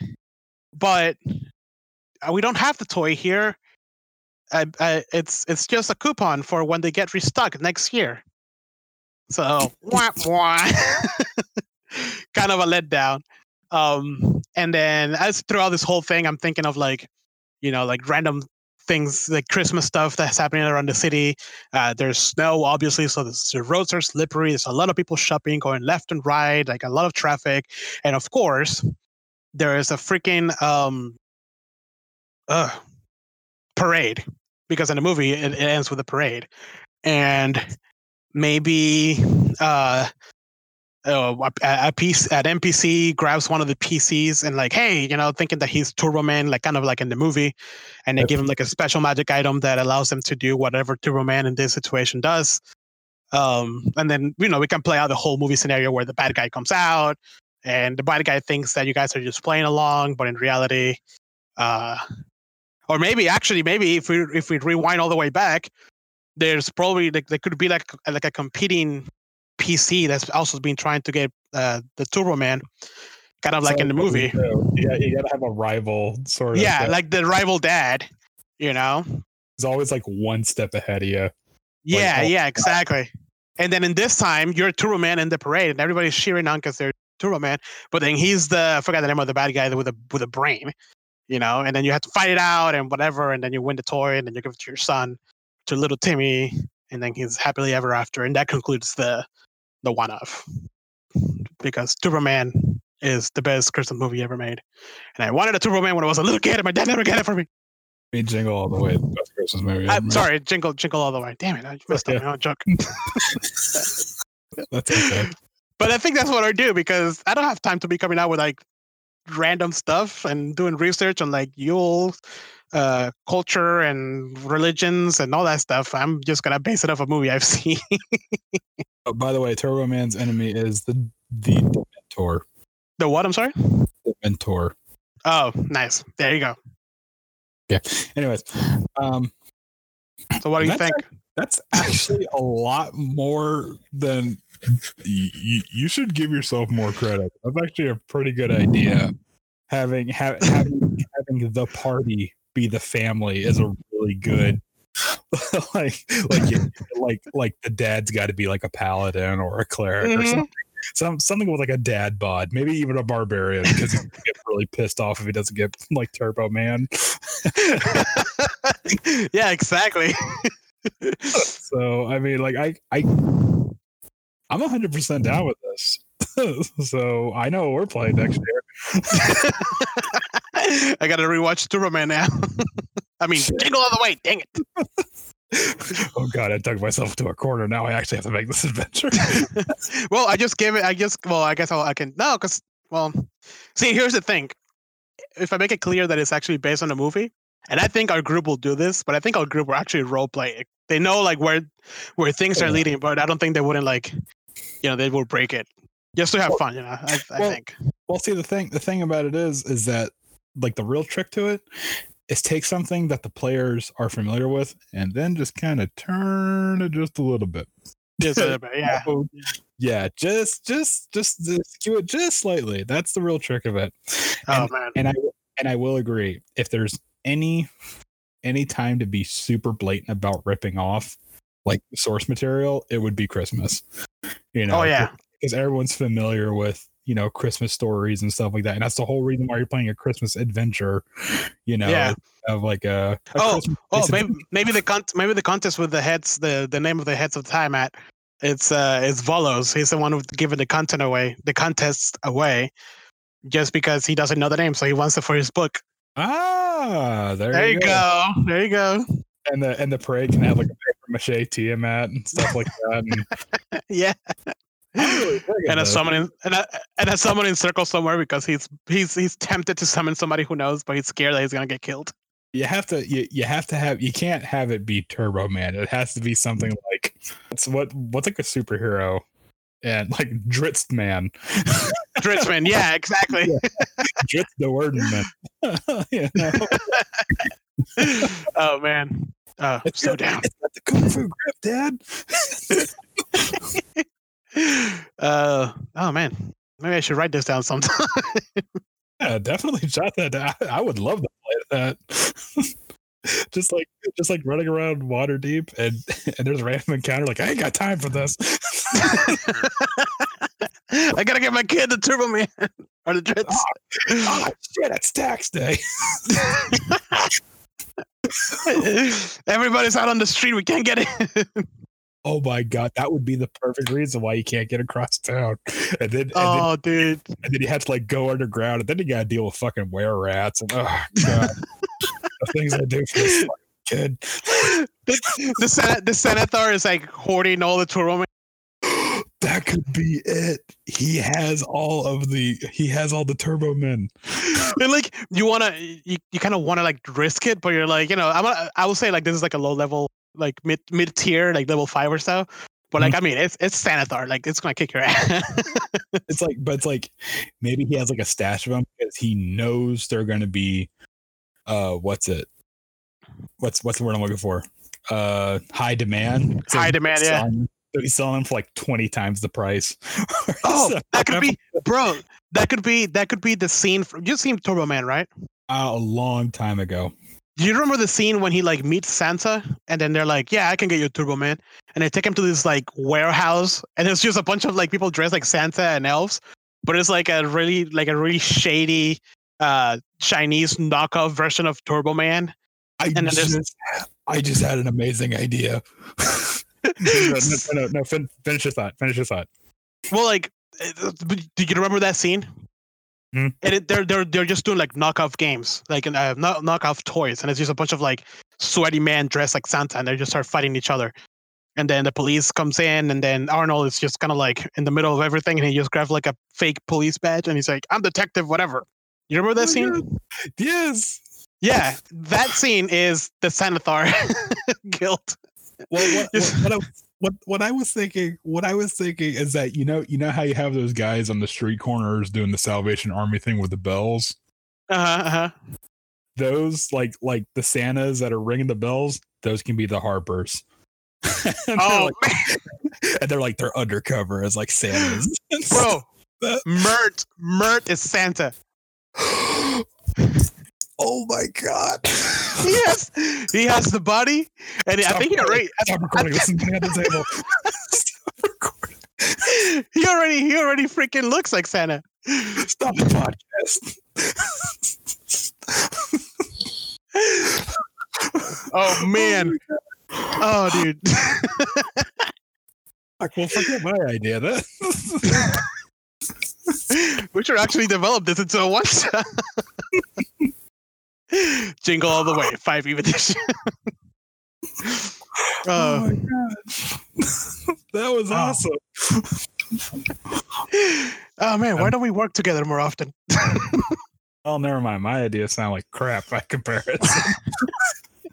but uh, we don't have the toy here. Uh, uh, it's it's just a coupon for when they get restocked next year." So, wah, wah. kind of a letdown. Um, and then as throughout this whole thing, I'm thinking of like, you know, like random things like Christmas stuff that's happening around the city. Uh, there's snow, obviously, so the, the roads are slippery. There's a lot of people shopping, going left and right, like a lot of traffic, and of course, there is a freaking um, uh, parade because in the movie it, it ends with a parade, and maybe uh, uh, a, a piece at NPC grabs one of the PCs and like, hey, you know, thinking that he's Turbo Man, like kind of like in the movie, and they Yep. give him like a special magic item that allows him to do whatever Turbo Man in this situation does. Um, and then you know we can play out the whole movie scenario where the bad guy comes out, and the bad guy thinks that you guys are just playing along, but in reality, uh, or maybe actually maybe if we if we rewind all the way back, there's probably like there could be like like a competing PC that's also been trying to get uh, the Turbo Man, kind of like in the movie. Yeah, you gotta have a rival sort of. Yeah, that like the rival dad, you know. is always like one step ahead of you. Yeah, oh, yeah, exactly. And then in this time, you're Turbo Man in the parade, and everybody's cheering on because they're Turbo Man. But then he's the I forgot the name of the bad guy with a with a brain, you know. And then you have to fight it out and whatever, and then you win the toy, and then you give it to your son, to little Timmy, and then he's happily ever after, and that concludes the the one off because Superman is the best Christmas movie ever made. And I wanted a Superman when I was a little kid, and my dad never got it for me. Me jingle all the way. the Best Christmas movie. I'm sorry, jingle, jingle all the way. Damn it, I messed Yeah. up my own joke. That's okay. But I think that's what I do because I don't have time to be coming out with like random stuff and doing research on like Yule uh, culture and religions and all that stuff. I'm just gonna base it off a movie I've seen. Oh, by the way, Turbo Man's enemy is the the mentor. the what? I'm sorry. The mentor. Oh, nice. There you go. Yeah. Anyways, um, So what do you think? that's actually a lot more than you, you should give yourself more credit. That's actually a pretty good idea. Having ha- having having the party be the family is a really good like like like like the dad's got to be like a paladin or a cleric or Mhm. something. Some something with like a dad bod, maybe even a barbarian because he's get really pissed off if he doesn't get like Turbo Man. yeah, exactly. So I mean, like I I I'm hundred percent down with this. so I know we're playing next year. I gotta rewatch Turbo Man now. I mean, jingle all the way. Dang it. oh god, I dug myself into a corner. Now I actually have to make this adventure. well, I just gave it. I just. Well, I guess I'll, I can. No, because well, see, here's the thing. If I make it clear that it's actually based on a movie, and I think our group will do this, but I think our group will actually role play. They know like where where things are leading, but I don't think they wouldn't like, you know, they will break it just to have Well- fun. You know, I, I well, think. well, see the thing the thing about it is is that like the real trick to it is take something that the players are familiar with and then just kind of turn it just a little bit. Just a little bit, yeah. Oh, yeah, just just just just skew it just slightly. That's the real trick of it. Oh man. and I and I will agree if there's any any time to be super blatant about ripping off like source material, it would be Christmas. You know, Oh yeah. because everyone's familiar with you know Christmas stories and stuff like that, and that's the whole reason why you're playing a Christmas adventure. You know, Yeah. of like a, a Oh, Christmas Oh, maybe maybe the con- maybe the contest with the heads, the the name of the heads of Tiamat it's uh it's Volos. He's the one who's giving the content away, the contest away, just because he doesn't know the name, so he wants it for his book. Ah, there, There you go. There you go. And the and the parade can have like a mache Tiamat and stuff like that. And Yeah, really and a this. summoning and a and a summoning circle somewhere because he's he's he's tempted to summon somebody who knows, but he's scared that he's gonna get killed. you have to you, you have to have you can't have it be turbo man it has to be something like it's what what's like a superhero and like Drizzt man Dritzman, yeah, exactly. Drizzt the word man you know? oh man. Oh, it's so got, down. it's got the kung fu grip dad uh oh man. Maybe I should write this down sometime. yeah definitely shot that down. I, I would love to play that just like just like running around Waterdeep and and there's a random encounter like i ain't got time for this I gotta get my kid the Turbo Man or the ah, Drizzt. oh ah, shit it's tax day Everybody's out on the street. We can't get in. Oh my god, that would be the perfect reason why you can't get across town. And then, and, then oh, dude. and then you have to like go underground, and then you gotta deal with fucking wererats and oh god, the things I do for this kid. The, the, Sen- the Senator is like hoarding all the Turbo Man. That could be it. He has all of the he has all the turbo men. And like you wanna, you, you kind of wanna like risk it, but you're like, you know, I'm a, I will say like this is like a low level, like mid mid tier, like level five or so. But like I mean, it's it's Xanathar, like it's gonna kick your ass. It's like, but it's like maybe he has like a stash of them because he knows they're gonna be uh what's it? What's what's the word I'm looking for? Uh high demand. High demand, yeah. So he's selling them for like 20 times the price. Oh, So- that could be, bro. That could be that could be the scene from. You seen Turbo Man, right? uh, a long time ago. Do you remember the scene when he like meets Santa and then they're like, "Yeah, I can get you a Turbo Man," and they take him to this like warehouse and it's just a bunch of like people dressed like Santa and elves, but it's like a really like a really shady uh Chinese knockoff version of Turbo Man. I And just, I just had an amazing idea. no, no, no, no, fin- finish your thought. Finish your thought. Well, like, uh, do you remember that scene? Hmm. And it, they're they're they're just doing like knockoff games, like uh, knock knockoff toys, and it's just a bunch of like sweaty men dressed like Santa, and they just start fighting each other. And then the police comes in, and then Arnold is just kind of like in the middle of everything, and he just grabs like a fake police badge, and he's like, "I'm detective, whatever." You remember that Oh scene? God. Yes. Yeah, that scene is the Xanathar guild. Well, what, what, what, I, what what I was thinking, what I was thinking is that you know, you know how you have those guys on the street corners doing the Salvation Army thing with the bells. Uh huh. Uh-huh. Those like like the Santas that are ringing the bells. Those can be the Harpers. and, they're Oh, like, and they're like they're undercover as like Santas. bro, Mert, Mert is Santa. oh my god! He has, he has the body, and I Stop think he already, Stop recording. To me at the table. Stop recording. he already, he already freaking looks like Santa. Stop the podcast. Oh, oh man, oh dude. Fuck, well, forget my idea then. we should actually develop this into a one shot. Jingle all the way, five even edition. oh uh, my god. that was Oh. awesome. oh man, why don't we work together more often? Oh, never mind. My ideas sound like crap by comparison.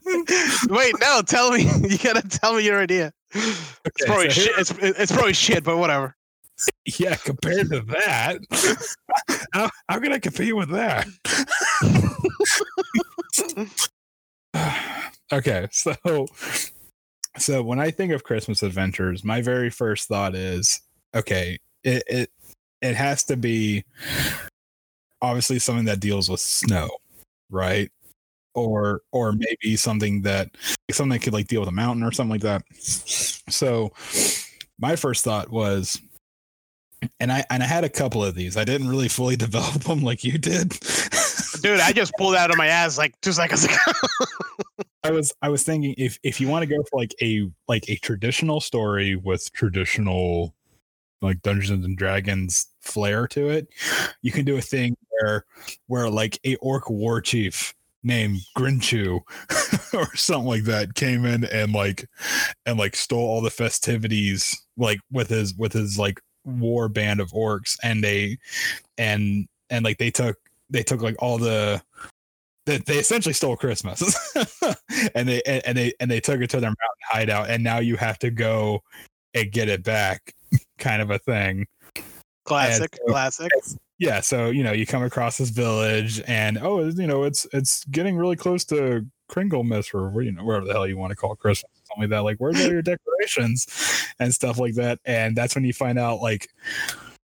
Wait, no, tell me. You gotta tell me your idea. It's probably so shit. It's, it's probably shit, but whatever. yeah, compared to that, how, how can I compete with that? okay, so so when I think of Christmas adventures, my very first thought is okay, it it it has to be obviously something that deals with snow, right? Or or maybe something that something that could like deal with a mountain or something like that. So my first thought was and I and I had a couple of these. I didn't really fully develop them like you did. Dude, I just pulled out of my ass like two seconds ago. I was I was thinking if if you want to go for like a like a traditional story with traditional like Dungeons and Dragons flair to it, you can do a thing where where like a orc war chief named Grinchu or something like that came in and like and like stole all the festivities like with his with his like war band of orcs and they and and like they took they took like all the they, they essentially stole Christmas, and they and, and they and they took it to their mountain hideout, and now you have to go and get it back, kind of a thing. classic, so- classic. Yeah, so you know you come across this village, and oh, you know it's it's getting really close to Kringle Miss or you know wherever the hell you want to call Christmas, something like that. Like where's all your decorations and stuff like that, and that's when you find out like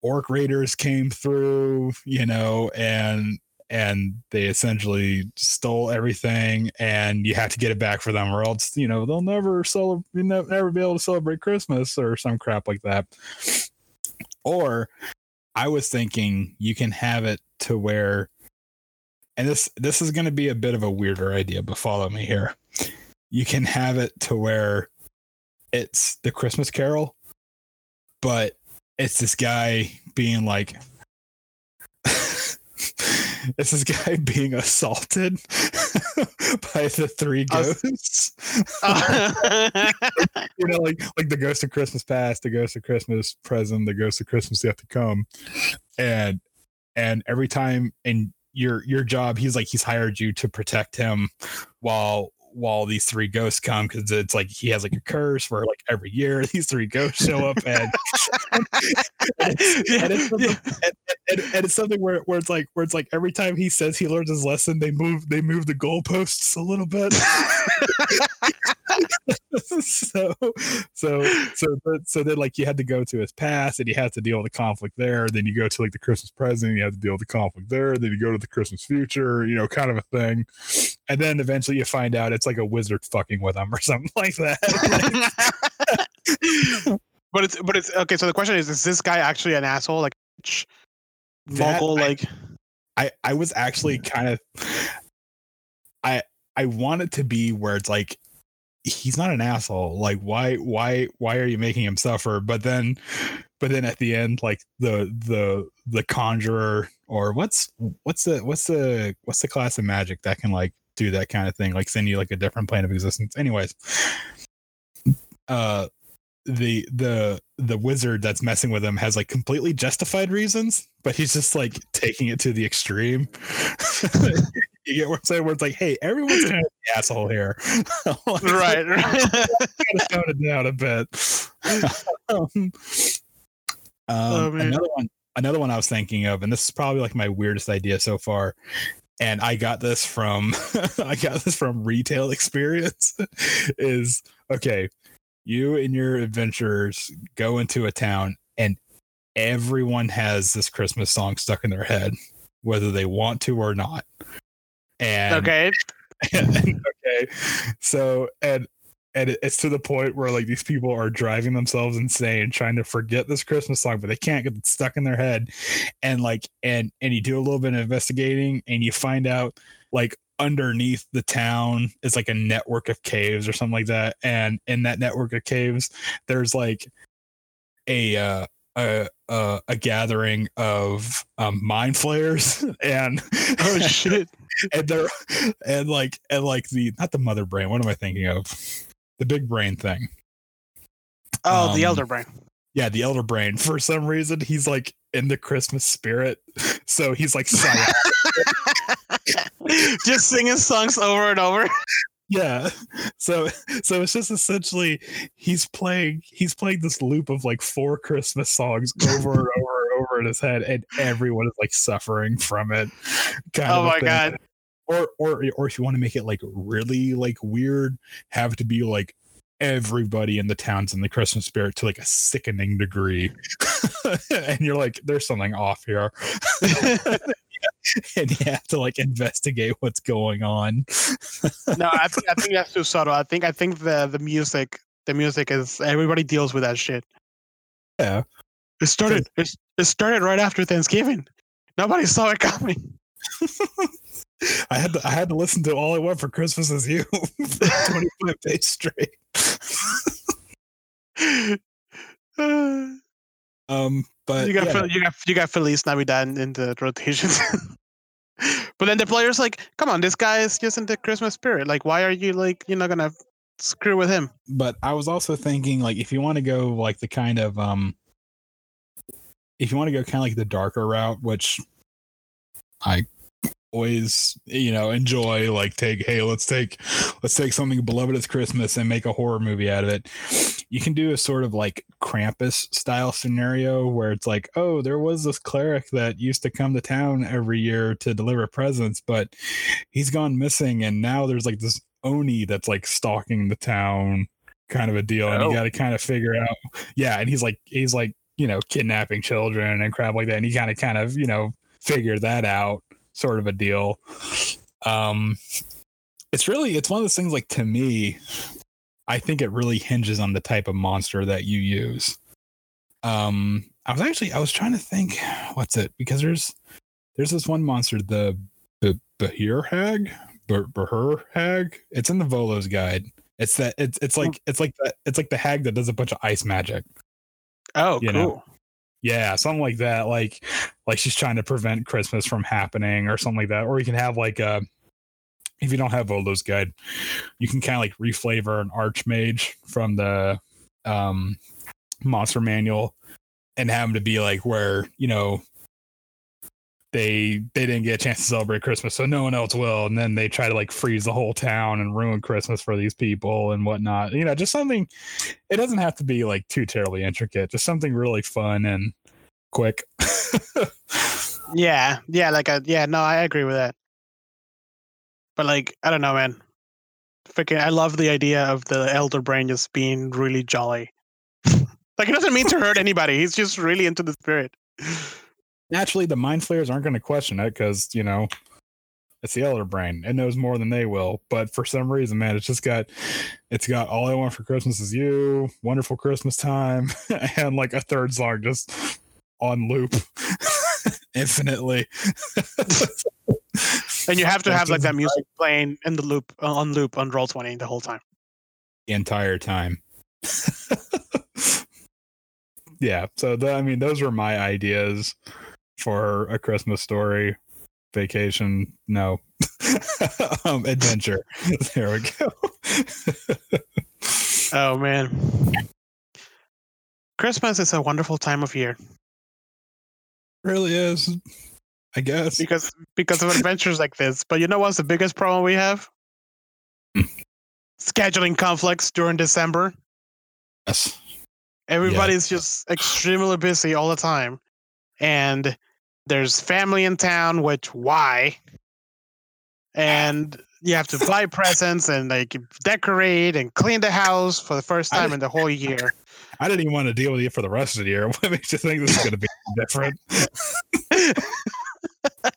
orc raiders came through, you know, and and they essentially stole everything and you have to get it back for them or else you know they'll never celebrate never be able to celebrate christmas or some crap like that. Or i was thinking you can have it to where and this this is going to be a bit of a weirder idea but follow me here. You can have it to where it's the christmas carol but it's this guy being like it's this guy being assaulted by the three ghosts. Uh, you know, like like the ghost of Christmas past, the ghost of Christmas present, the ghost of Christmas yet to come, and and every time in your your job, he's like he's hired you to protect him while while these three ghosts come because it's like he has like a curse where like every year these three ghosts show up and and it's, and it's, from and, and, and it's something where, where it's like where it's like every time he says he learns his lesson, they move they move the goalposts a little bit. so so so so then like you had to go to his past and you had to deal with the conflict there. Then you go to like the Christmas present, you have to deal with the conflict there. Then you go to the Christmas future, you know, kind of a thing. And then eventually you find out it's like a wizard fucking with him or something like that. but it's but it's okay. So the question is: Is this guy actually an asshole? Like, vocal? Like, I I was actually kind of I I want it to be where it's like he's not an asshole. Like why why why are you making him suffer? But then but then at the end like the the the conjurer or what's what's the what's the what's the class of magic that can like do that kind of thing like send you like a different plane of existence anyways uh the the the wizard that's messing with him has like completely justified reasons, but he's just like taking it to the extreme. you get what I'm saying? Where it's like, hey, everyone's kind of the asshole here. right, right. tone it down a bit. um, oh, another one, another one I was thinking of, and this is probably like my weirdest idea so far. And I got this from I got this from retail experience. is okay you and your adventurers go into a town and everyone has this Christmas song stuck in their head, whether they want to or not. And okay. And, okay. So and and it's to the point where like these people are driving themselves insane trying to forget this christmas song but they can't get it stuck in their head. And like and and you do a little bit of investigating and you find out like underneath the town is like a network of caves or something like that. And in that network of caves there's like a uh a a, a gathering of um, mind flayers and oh shit. and they're and like and like the not the mother brain what am i thinking of the big brain thing oh um, the elder brain yeah the elder brain for some reason he's like in the christmas spirit so he's like just singing songs over and over. Yeah. So so it's just essentially he's playing he's playing this loop of like four Christmas songs over and over and over in his head, and everyone is like suffering from it. oh my god. Or or or if you want to make it like really like weird, have to be like everybody in the town's in the Christmas spirit to like a sickening degree. and you're like, there's something off here. and you have to like investigate what's going on. no, I think I think that's too subtle. I think I think the the music the music is everybody deals with that shit. Yeah. It started it, it started right after Thanksgiving. Nobody saw it coming. I had to I had to listen to All I Want for Christmas Is You 25 days straight. um but you got yeah. you got you got Feliz Navidad in the rotations. but then the player's like, come on, this guy is just in the Christmas spirit. Like, why are you like you're not gonna screw with him? But I was also thinking like if you want to go like the kind of um if you want to go kind of like the darker route, which I always you know enjoy like take hey let's take let's take something beloved as christmas and make a horror movie out of it you can do a sort of like krampus style scenario where it's like oh there was this cleric that used to come to town every year to deliver presents but he's gone missing and now there's like this oni that's like stalking the town kind of a deal oh. and you oh. got to kind of figure out yeah and he's like he's like you know kidnapping children and crap like that and you kind of kind of you know figure that out sort of a deal. Um, it's really it's one of those things like to me, I think it really hinges on the type of monster that you use. Um, I was actually I was trying to think what's it because there's there's this one monster the the Bheur Hag Bheur Hag. It's in the Volo's guide. It's that it's it's like it's like that it's like the hag that does a bunch of ice magic. Oh, you cool. Know? Yeah, something like that. Like like she's trying to prevent Christmas from happening or something like that. Or you can have like a uh, if you don't have Volo's guide, you can kind of like reflavor an archmage from the um monster manual and have them to be like where, you know, they they didn't get a chance to celebrate Christmas, so no one else will. And then they try to like freeze the whole town and ruin Christmas for these people and whatnot. You know, just something. It doesn't have to be like too terribly intricate. Just something really fun and quick. Yeah, yeah, like a yeah. No, I agree with that. But like, I don't know, man. Freaking, I love the idea of the elder brain just being really jolly. like, he doesn't mean to hurt anybody. He's just really into the spirit. Naturally, the mind flayers aren't going to question it because you know it's the elder brain. It knows more than they will. But for some reason, man, it's just got it's got all I want for Christmas is you, wonderful Christmas time, and like a third song just on loop infinitely. and you have to have like that music playing in the loop uh, on loop on Roll20 the whole time the entire time yeah so the, i mean those were my ideas for a christmas story vacation no um adventure there we go oh man christmas is a wonderful time of year really is I guess because because of adventures like this. But you know what's the biggest problem we have? Hmm. Scheduling conflicts during December. Yes. Everybody's yeah. just extremely busy all the time, and there's family in town. Which why? And you have to buy presents and like decorate and clean the house for the first time in the whole year. I didn't even want to deal with you for the rest of the year. What makes you think this is going to be different?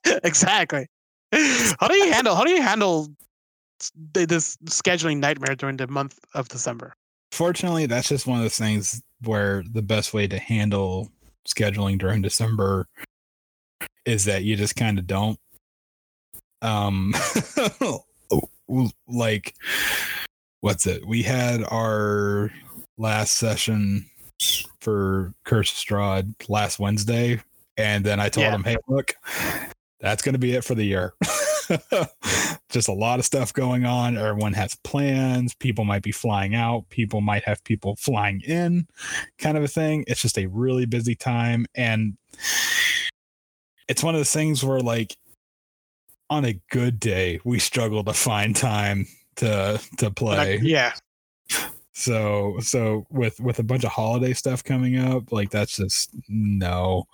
exactly. How do you handle? How do you handle this scheduling nightmare during the month of December? Fortunately, that's just one of those things where the best way to handle scheduling during December is that you just kind of don't. Um, like, what's it? We had our last session for Curse of Strahd last Wednesday, and then I told yeah. him, hey, look, that's going to be it for the year. Just a lot of stuff going on. Everyone has plans. People might be flying out. People might have people flying in, kind of a thing. It's just a really busy time. And it's one of the things where, like, on a good day, we struggle to find time to to play. yeah. So so with with a bunch of holiday stuff coming up like that's just no.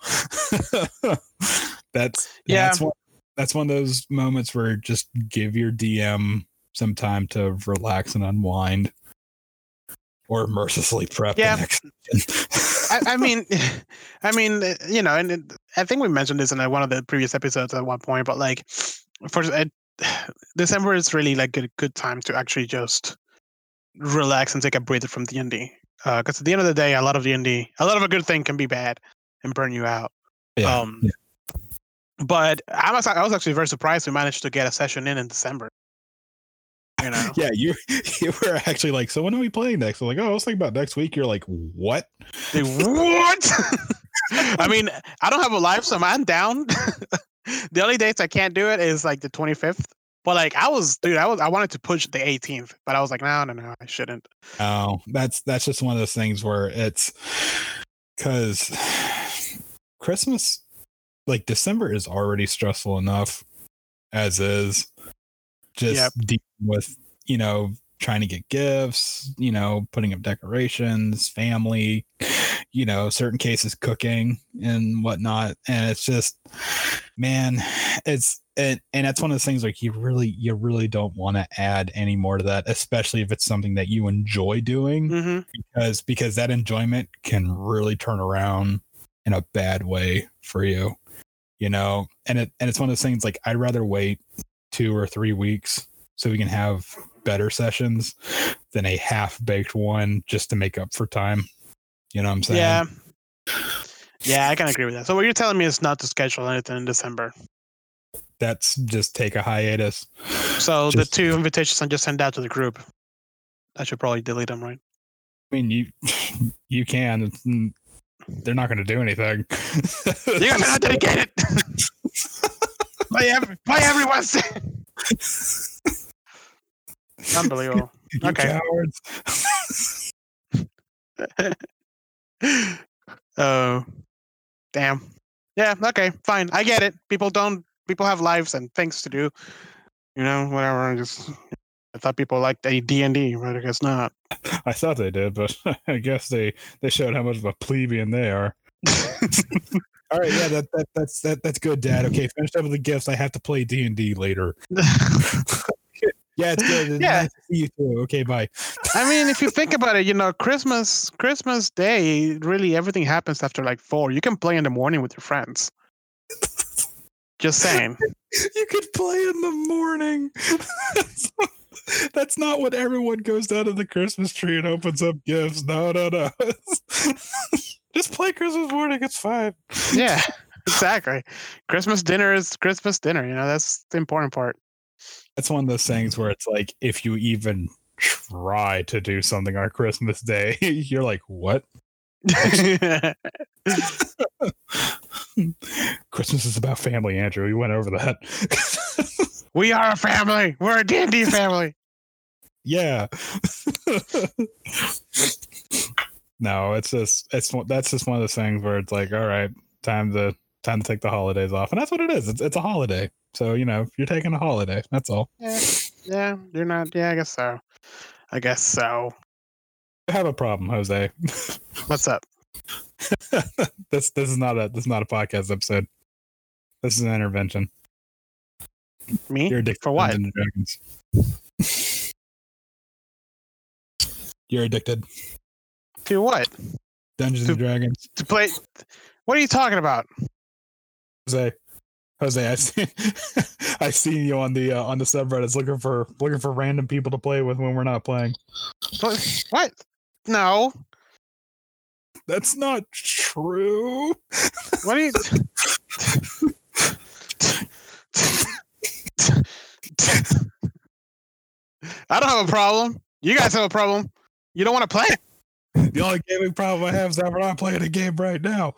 That's yeah. that's one, that's one of those moments where just give your dm some time to relax and unwind or mercilessly prep yeah I, I, mean i mean you know and it, i think we mentioned this in one of the previous episodes at one point but like for it, december is really like a good time to actually just relax and take a breather from D and D. Because uh, at the end of the day, a lot of D and D, a lot of a good thing can be bad and burn you out. Yeah. Um, yeah. But I was I was actually very surprised we managed to get a session in in December. You know? yeah, you you were actually like, so when are we playing next? I'm like, oh, I was thinking about next week. You're like, what? What? I mean, I don't have a life, so I'm down. the only dates I can't do it is like the 25th but like I was, dude, I was I wanted to push the 18th, but I was like, no, no, no, I shouldn't. Oh, that's that's just one of those things where it's because Christmas, like December, is already stressful enough as is. Just yep. dealing with you know trying to get gifts, you know, putting up decorations, family, you know, certain cases cooking and whatnot. And it's just, man, it's and and that's one of the things like you really you really don't want to add any more to that especially if it's something that you enjoy doing mm-hmm. because because that enjoyment can really turn around in a bad way for you you know and it and it's one of those things like i'd rather wait two or three weeks so we can have better sessions than a half baked one just to make up for time you know what i'm saying yeah yeah i can agree with that so what you're telling me is not to schedule anything in december that's just take a hiatus. So just, the two invitations I just sent out to the group, I should probably delete them, right? I mean, you you can. Mm, they're not going to do anything. You're not dedicated. play every, play everyone. Unbelievable. You okay. cowards. Oh, damn. Yeah. Okay. Fine. I get it. People don't people have lives and things to do. You know, whatever. I just I thought people liked a D and D, but I guess not. I thought they did, but I guess they they showed how much of a plebeian they are. All right, yeah, that, that that's that that's good, Dad. Okay, finished up with the gifts. I have to play D and D later. Yeah, it's good. It's Yeah. nice to see you too. Okay, bye. I mean, if you think about it, you know, Christmas Christmas Day, really everything happens after like four. You can play in the morning with your friends. Just saying. You could play in the morning. That's not what everyone goes down to the Christmas tree and opens up gifts. No, no, no. Just play Christmas morning. It's fine. Yeah, exactly. Christmas dinner is Christmas dinner. You know, that's the important part. It's one of those things where it's like if you even try to do something on Christmas Day, you're like, what? Christmas is about family, Andrew. We went over that. we are a family. We're a D&D family. yeah. No, it's just it's that's just one of those things where it's like, all right, time to time to take the holidays off, and that's what it is. It's it's a holiday, so you know you're taking a holiday. That's all. Yeah, yeah, you're not. Yeah, I guess so. I guess so. I have a problem, Jose. What's up? this this is not a this is not a podcast episode. This is an intervention. Me? You're addicted For what? Dragons. You're addicted. To what? Dungeons To- and Dragons. To play? What are you talking about? Jose. Jose, I see I see you on the uh, on the subreddits looking for looking for random people to play with when we're not playing. What? what? No. That's not true. What are you? I don't have a problem. You guys have a problem. You don't want to play? The only gaming problem I have is that we're not playing a game right now.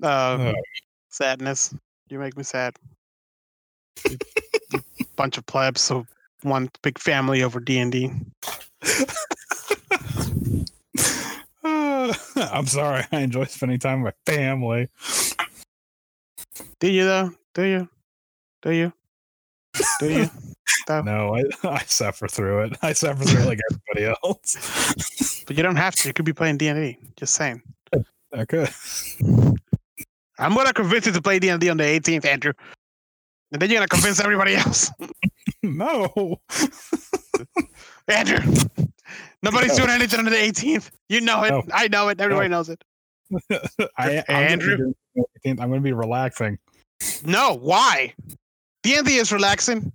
um, sadness. You make me sad. Bunch of plebs, so one big family over D and D. Uh, I'm sorry. I enjoy spending time with my family. Do you though? Do you? Do you? Do you? No, I, I suffer through it. I suffer through it like everybody else. But you don't have to. You could be playing D and D. Just saying. Okay. I'm gonna convince you to play D and D on the 18th, Andrew. And then you're gonna convince everybody else. No. Andrew, nobody's No. doing anything on the 18th. You know it. No. I know it. Everybody knows it. I, I'm Andrew? Gonna I'm going to be relaxing. No, why? D and D is relaxing.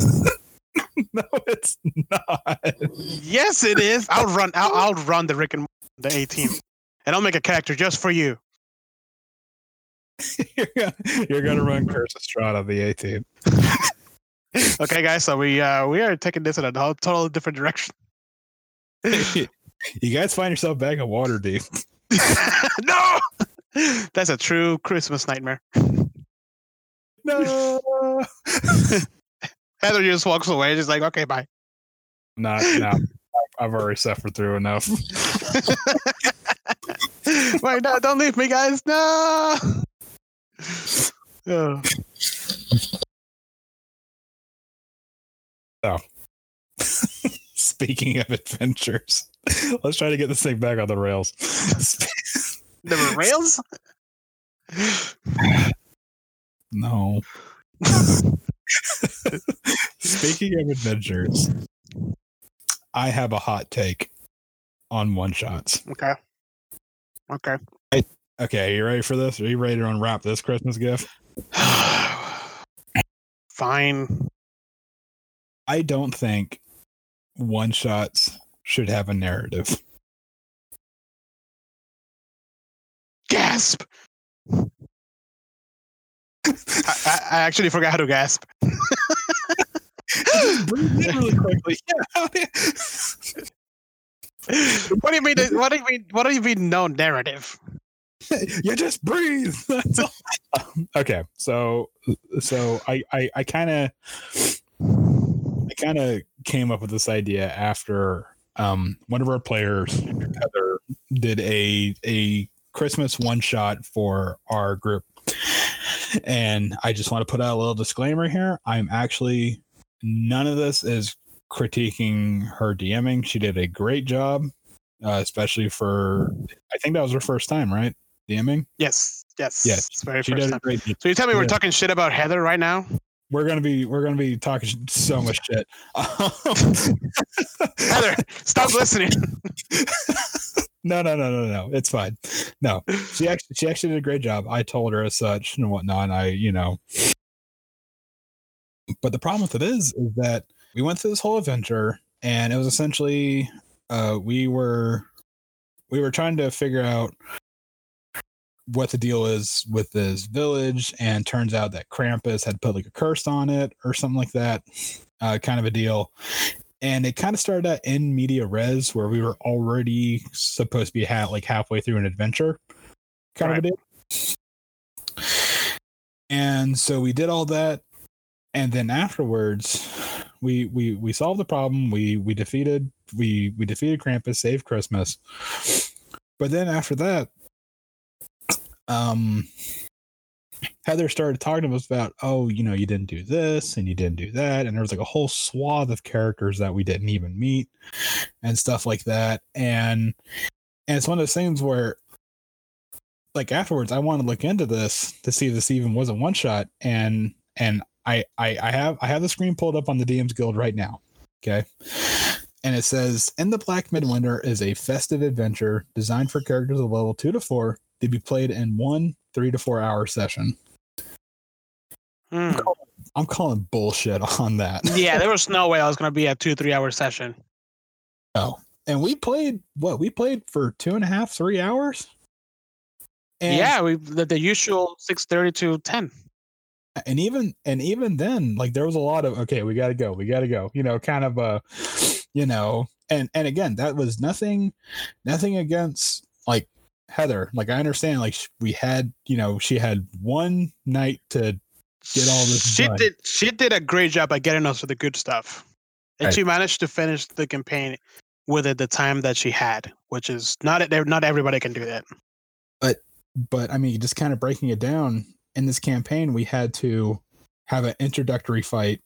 No, it's not. Yes, it is. I'll run. I'll, I'll run the Rick and the 18th, and I'll make a character just for you. you're, gonna, you're gonna run Curse of Strahd on the 18th. Okay, guys. So we uh we are taking this in a total different direction. you guys find yourself back in Waterdeep. no, that's a true Christmas nightmare. No. Heather just walks away, just like, okay, bye. No, no. I've already suffered through enough. Wait, no, don't leave me, guys. No. Oh. Speaking of adventures, let's try to get this thing back on the rails. the rails. no. Speaking of adventures, I have a hot take on one shots. okay. Okay. Okay, are you ready for this? Are you ready to unwrap this Christmas gift? Fine. I don't think one shots should have a narrative. Gasp. I, I, I actually forgot how to gasp. Breathe in really quickly. Yeah. What do you mean? What do you mean? What do you mean? No narrative. you just breathe. That's all. okay, so so I I, I kind of I kind of came up with this idea after um one of our players Heather did a a Christmas one shot for our group. And I just want to put out a little disclaimer here. I'm actually none of this is critiquing her DMing. She did a great job. uh, especially for I think that was her first time, right? DMing. Yes, yes, Yes, It's very She first time. great. So you tell me we're Yeah. talking shit about Heather right now? We're gonna be we're gonna be talking so much shit. Heather, stop listening. no, no, no, no, no. It's fine. No, she actually she actually did a great job. I told her as such and whatnot. I, you know, but the problem with it is, is that we went through this whole adventure, and it was essentially, uh, we were, we were trying to figure out what the deal is with this village, and turns out that Krampus had put like a curse on it or something like that, uh, kind of a deal. And it kind of started out in media res, where we were already supposed to be ha- like halfway through an adventure, kind of a deal. And so we did all that, and then afterwards, we we we solved the problem. We we defeated we we defeated Krampus, saved Christmas. But then after that, um, Heather started talking to us about, oh, you know, you didn't do this and you didn't do that, and there was like a whole swath of characters that we didn't even meet, and stuff like that. And and it's one of those things where like afterwards i want to look into this to see if this even was a one shot and and I, I i have i have the screen pulled up on the dms guild right now okay? And it says in the black midwinter is a festive adventure designed for characters of level two to four to be played in one three to four hour session Hmm. i'm calling bullshit on that Yeah, there was no way I was gonna be a two, three hour session. Oh, and we played what we played for two and a half, three hours. And, yeah, we the, the usual six thirty to ten. and even and even then, like there was a lot of okay, we got to go, we got to go, you know, kind of uh, you know, and and again, that was nothing, nothing against like Heather. Like I understand, like we had, you know, she had one night to Get all this She done. did. She did a great job at getting us to the good stuff, and Right. she managed to finish the campaign within the time that she had, which is not that not everybody can do that. But but I mean, just kind of breaking it down in this campaign, we had to have an introductory fight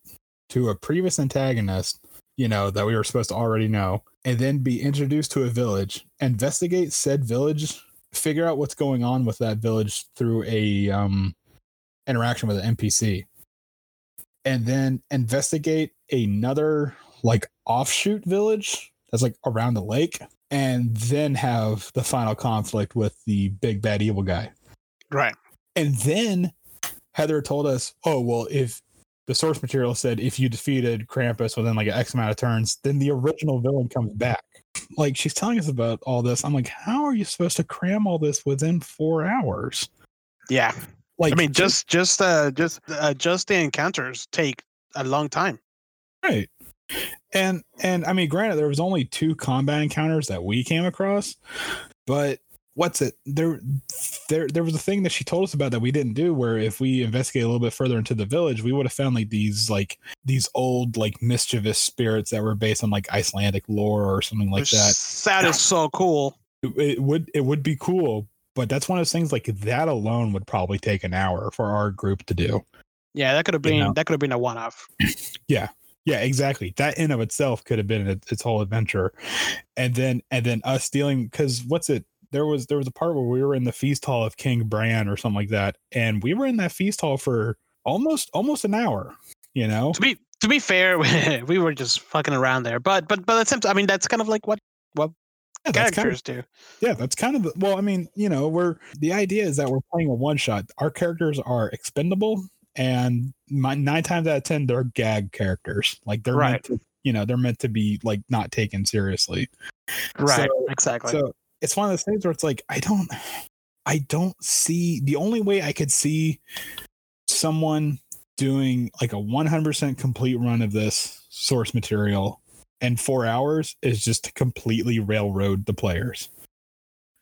to a previous antagonist, you know, that we were supposed to already know, and then be introduced to a village, investigate said village, figure out what's going on with that village through a um, interaction with an NPC, and then investigate another like offshoot village that's like around the lake and then have the final conflict with the big bad evil guy. Right. And then Heather told us, oh, well, if the source material said if you defeated Krampus within like an X amount of turns, then the original villain comes back. Like she's telling us about all this. I'm like, how are you supposed to cram all this within four hours? Yeah. Like, I mean, just just uh just uh, just the encounters take a long time. right. And and I mean, granted, there was only two combat encounters that we came across, but what's it there there there was a thing that she told us about that we didn't do where if we investigate a little bit further into the village we would have found like these like these old like mischievous spirits that were based on like icelandic lore or something like that That is so cool. it, it would it would be cool but that's one of those things like that alone would probably take an hour for our group to do Yeah, that could have You been know. that could have been a one off. yeah yeah, exactly that in of itself could have been its, its whole adventure and then and then us dealing because what's it there was there was a part where we were in the feast hall of king bran or something like that and we were in that feast hall for almost almost an hour you know To be to be fair, we were just fucking around there. But but but that's I mean that's kind of like what Yeah, that's kind characters of, do. yeah that's kind of the, well i mean you know we're the idea is that we're playing a one shot our characters are expendable and my, nine times out of ten they're gag characters like they're Right. meant to you know they're meant to be like not taken seriously Right. So- exactly. So it's one of those things where it's like I don't I don't see the only way I could see someone doing like a 100% complete run of this source material in 4 hours is just to completely railroad the players.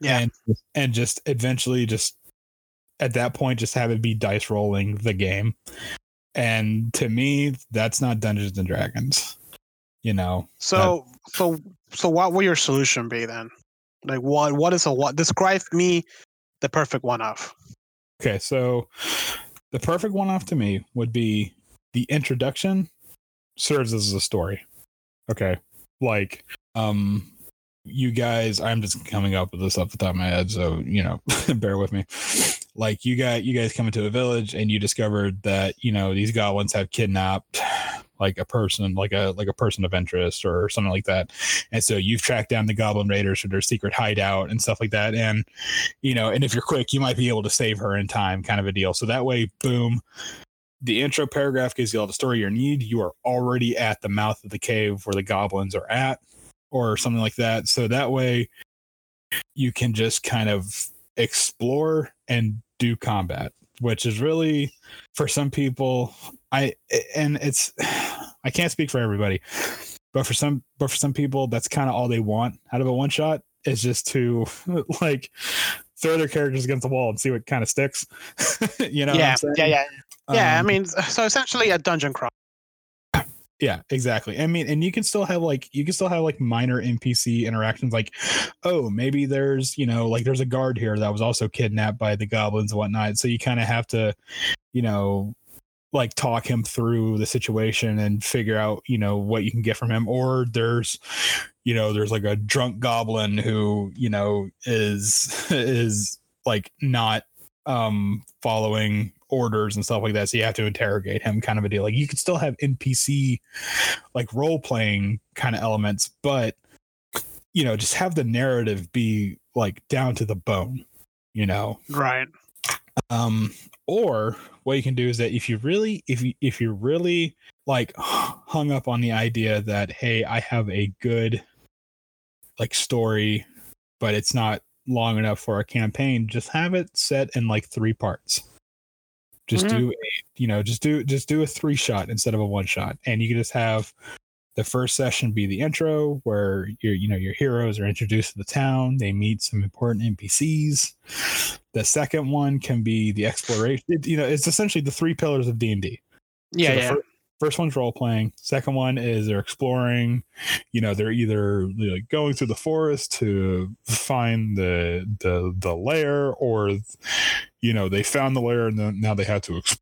yeah. And and just eventually just at that point just have it be dice rolling the game. And to me that's not Dungeons and Dragons. You know. So so so what will your solution be then? Like what what is a what describe me the perfect one off. Okay, so the perfect one off to me would be the introduction serves as a story. Okay. Like um you guys i'm just coming up with this off the top of my head so you know bear with me like you got you guys come into a village and you discovered that you know these goblins have kidnapped like a person like a like a person of interest or something like that. And so you've tracked down the goblin raiders for their secret hideout and stuff like that. And you know and if you're quick you might be able to save her in time kind of a deal. So that way boom the intro paragraph gives you all the story you need. You are already at the mouth of the cave where the goblins are at or something like that. So that way you can just kind of explore and do combat, which is really for some people I and it's I can't speak for everybody, but for some but for some people that's kind of all they want out of a one shot is just to like throw their characters against the wall and see what kind of sticks. you know? Yeah, yeah, yeah. Yeah, um, I mean, so essentially a dungeon crawl. Yeah, exactly. I mean, and you can still have like you can still have like minor NPC interactions, like, oh, maybe there's you know like there's a guard here that was also kidnapped by the goblins and whatnot. So you kind of have to, you know, like talk him through the situation and figure out you know what you can get from him. Or there's, you know, there's like a drunk goblin who you know is is like not um following orders and stuff like that. So you have to interrogate him, kind of a deal. Like you could still have NPC like role playing kind of elements, but you know, just have the narrative be like down to the bone, you know? Right. Um, or what you can do is that if you really, if you, if you're really like hung up on the idea that, hey, I have a good like story, but it's not long enough for a campaign, just have it set in like three parts just mm-hmm. do a, you know, just do just do a three shot instead of a one shot, and you can just have the first session be the intro where your you know your heroes are introduced to the town they meet some important npcs the second one can be the exploration it, you know it's essentially the three pillars of d&d yeah, so yeah. First, first one's role playing second one is they're exploring you know they're either like going through the forest to find the the the lair or you know they found the lair and now they had to explore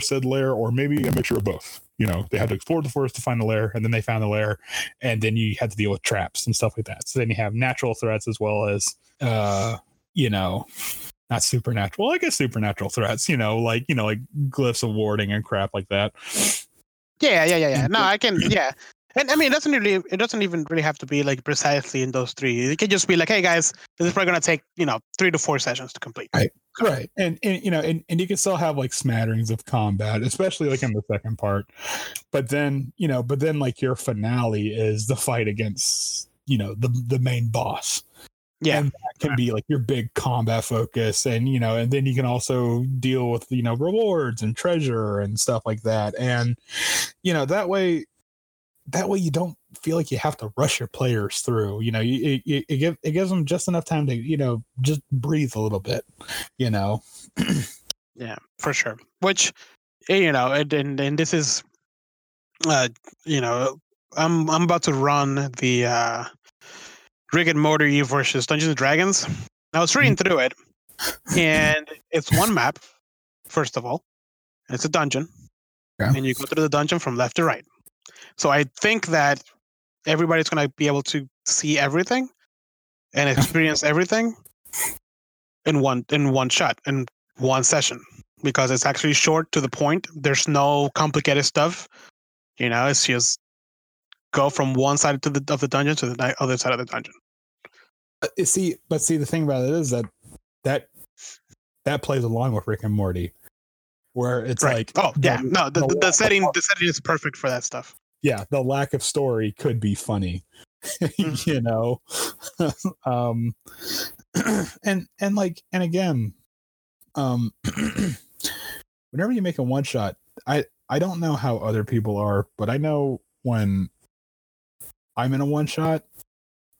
said lair or maybe a mixture of both. You know they had to explore the forest to find the lair and then they found the lair and then you had to deal with traps and stuff like that. So then you have natural threats as well as uh you know not supernatural i guess supernatural threats you know like you know like glyphs of warding and crap like that. Yeah yeah yeah yeah. No i can yeah. And I mean, it doesn't really, it doesn't even really have to be like precisely in those three. It can just be like, hey guys, this is probably gonna take you know three to four sessions to complete. Right, right, and, and you know, and, and you can still have like smatterings of combat, especially like in the second part. But then you know, but then like your finale is the fight against you know the the main boss. Yeah, and that can be like your big combat focus, and you know, and then you can also deal with you know rewards and treasure and stuff like that, and you know that way that way you don't feel like you have to rush your players through. You know, you, it, it, give, it gives them just enough time to you know just breathe a little bit. You know. yeah, for sure. Which eh, you know, and and, and this is, uh, you know, I'm I'm about to run the uh, Rick and Morty versus Dungeons and Dragons. I was reading through it, and it's one map. First of all, it's a dungeon, and you go through the dungeon from left to right. So I think that everybody's going to be able to see everything and experience everything in one in one shot in one session because it's actually short to the point. There's no complicated stuff. You know, it's just go from one side to the of the dungeon to the other side of the dungeon. See, but see, the thing about it is that that that plays along with Rick and Morty, where it's right. like, oh yeah, no, the, the, the setting the setting is perfect for that stuff yeah, the lack of story could be funny. Mm-hmm. you know um and and like and again um whenever you make a one shot i i don't know how other people are but i know when i'm in a one shot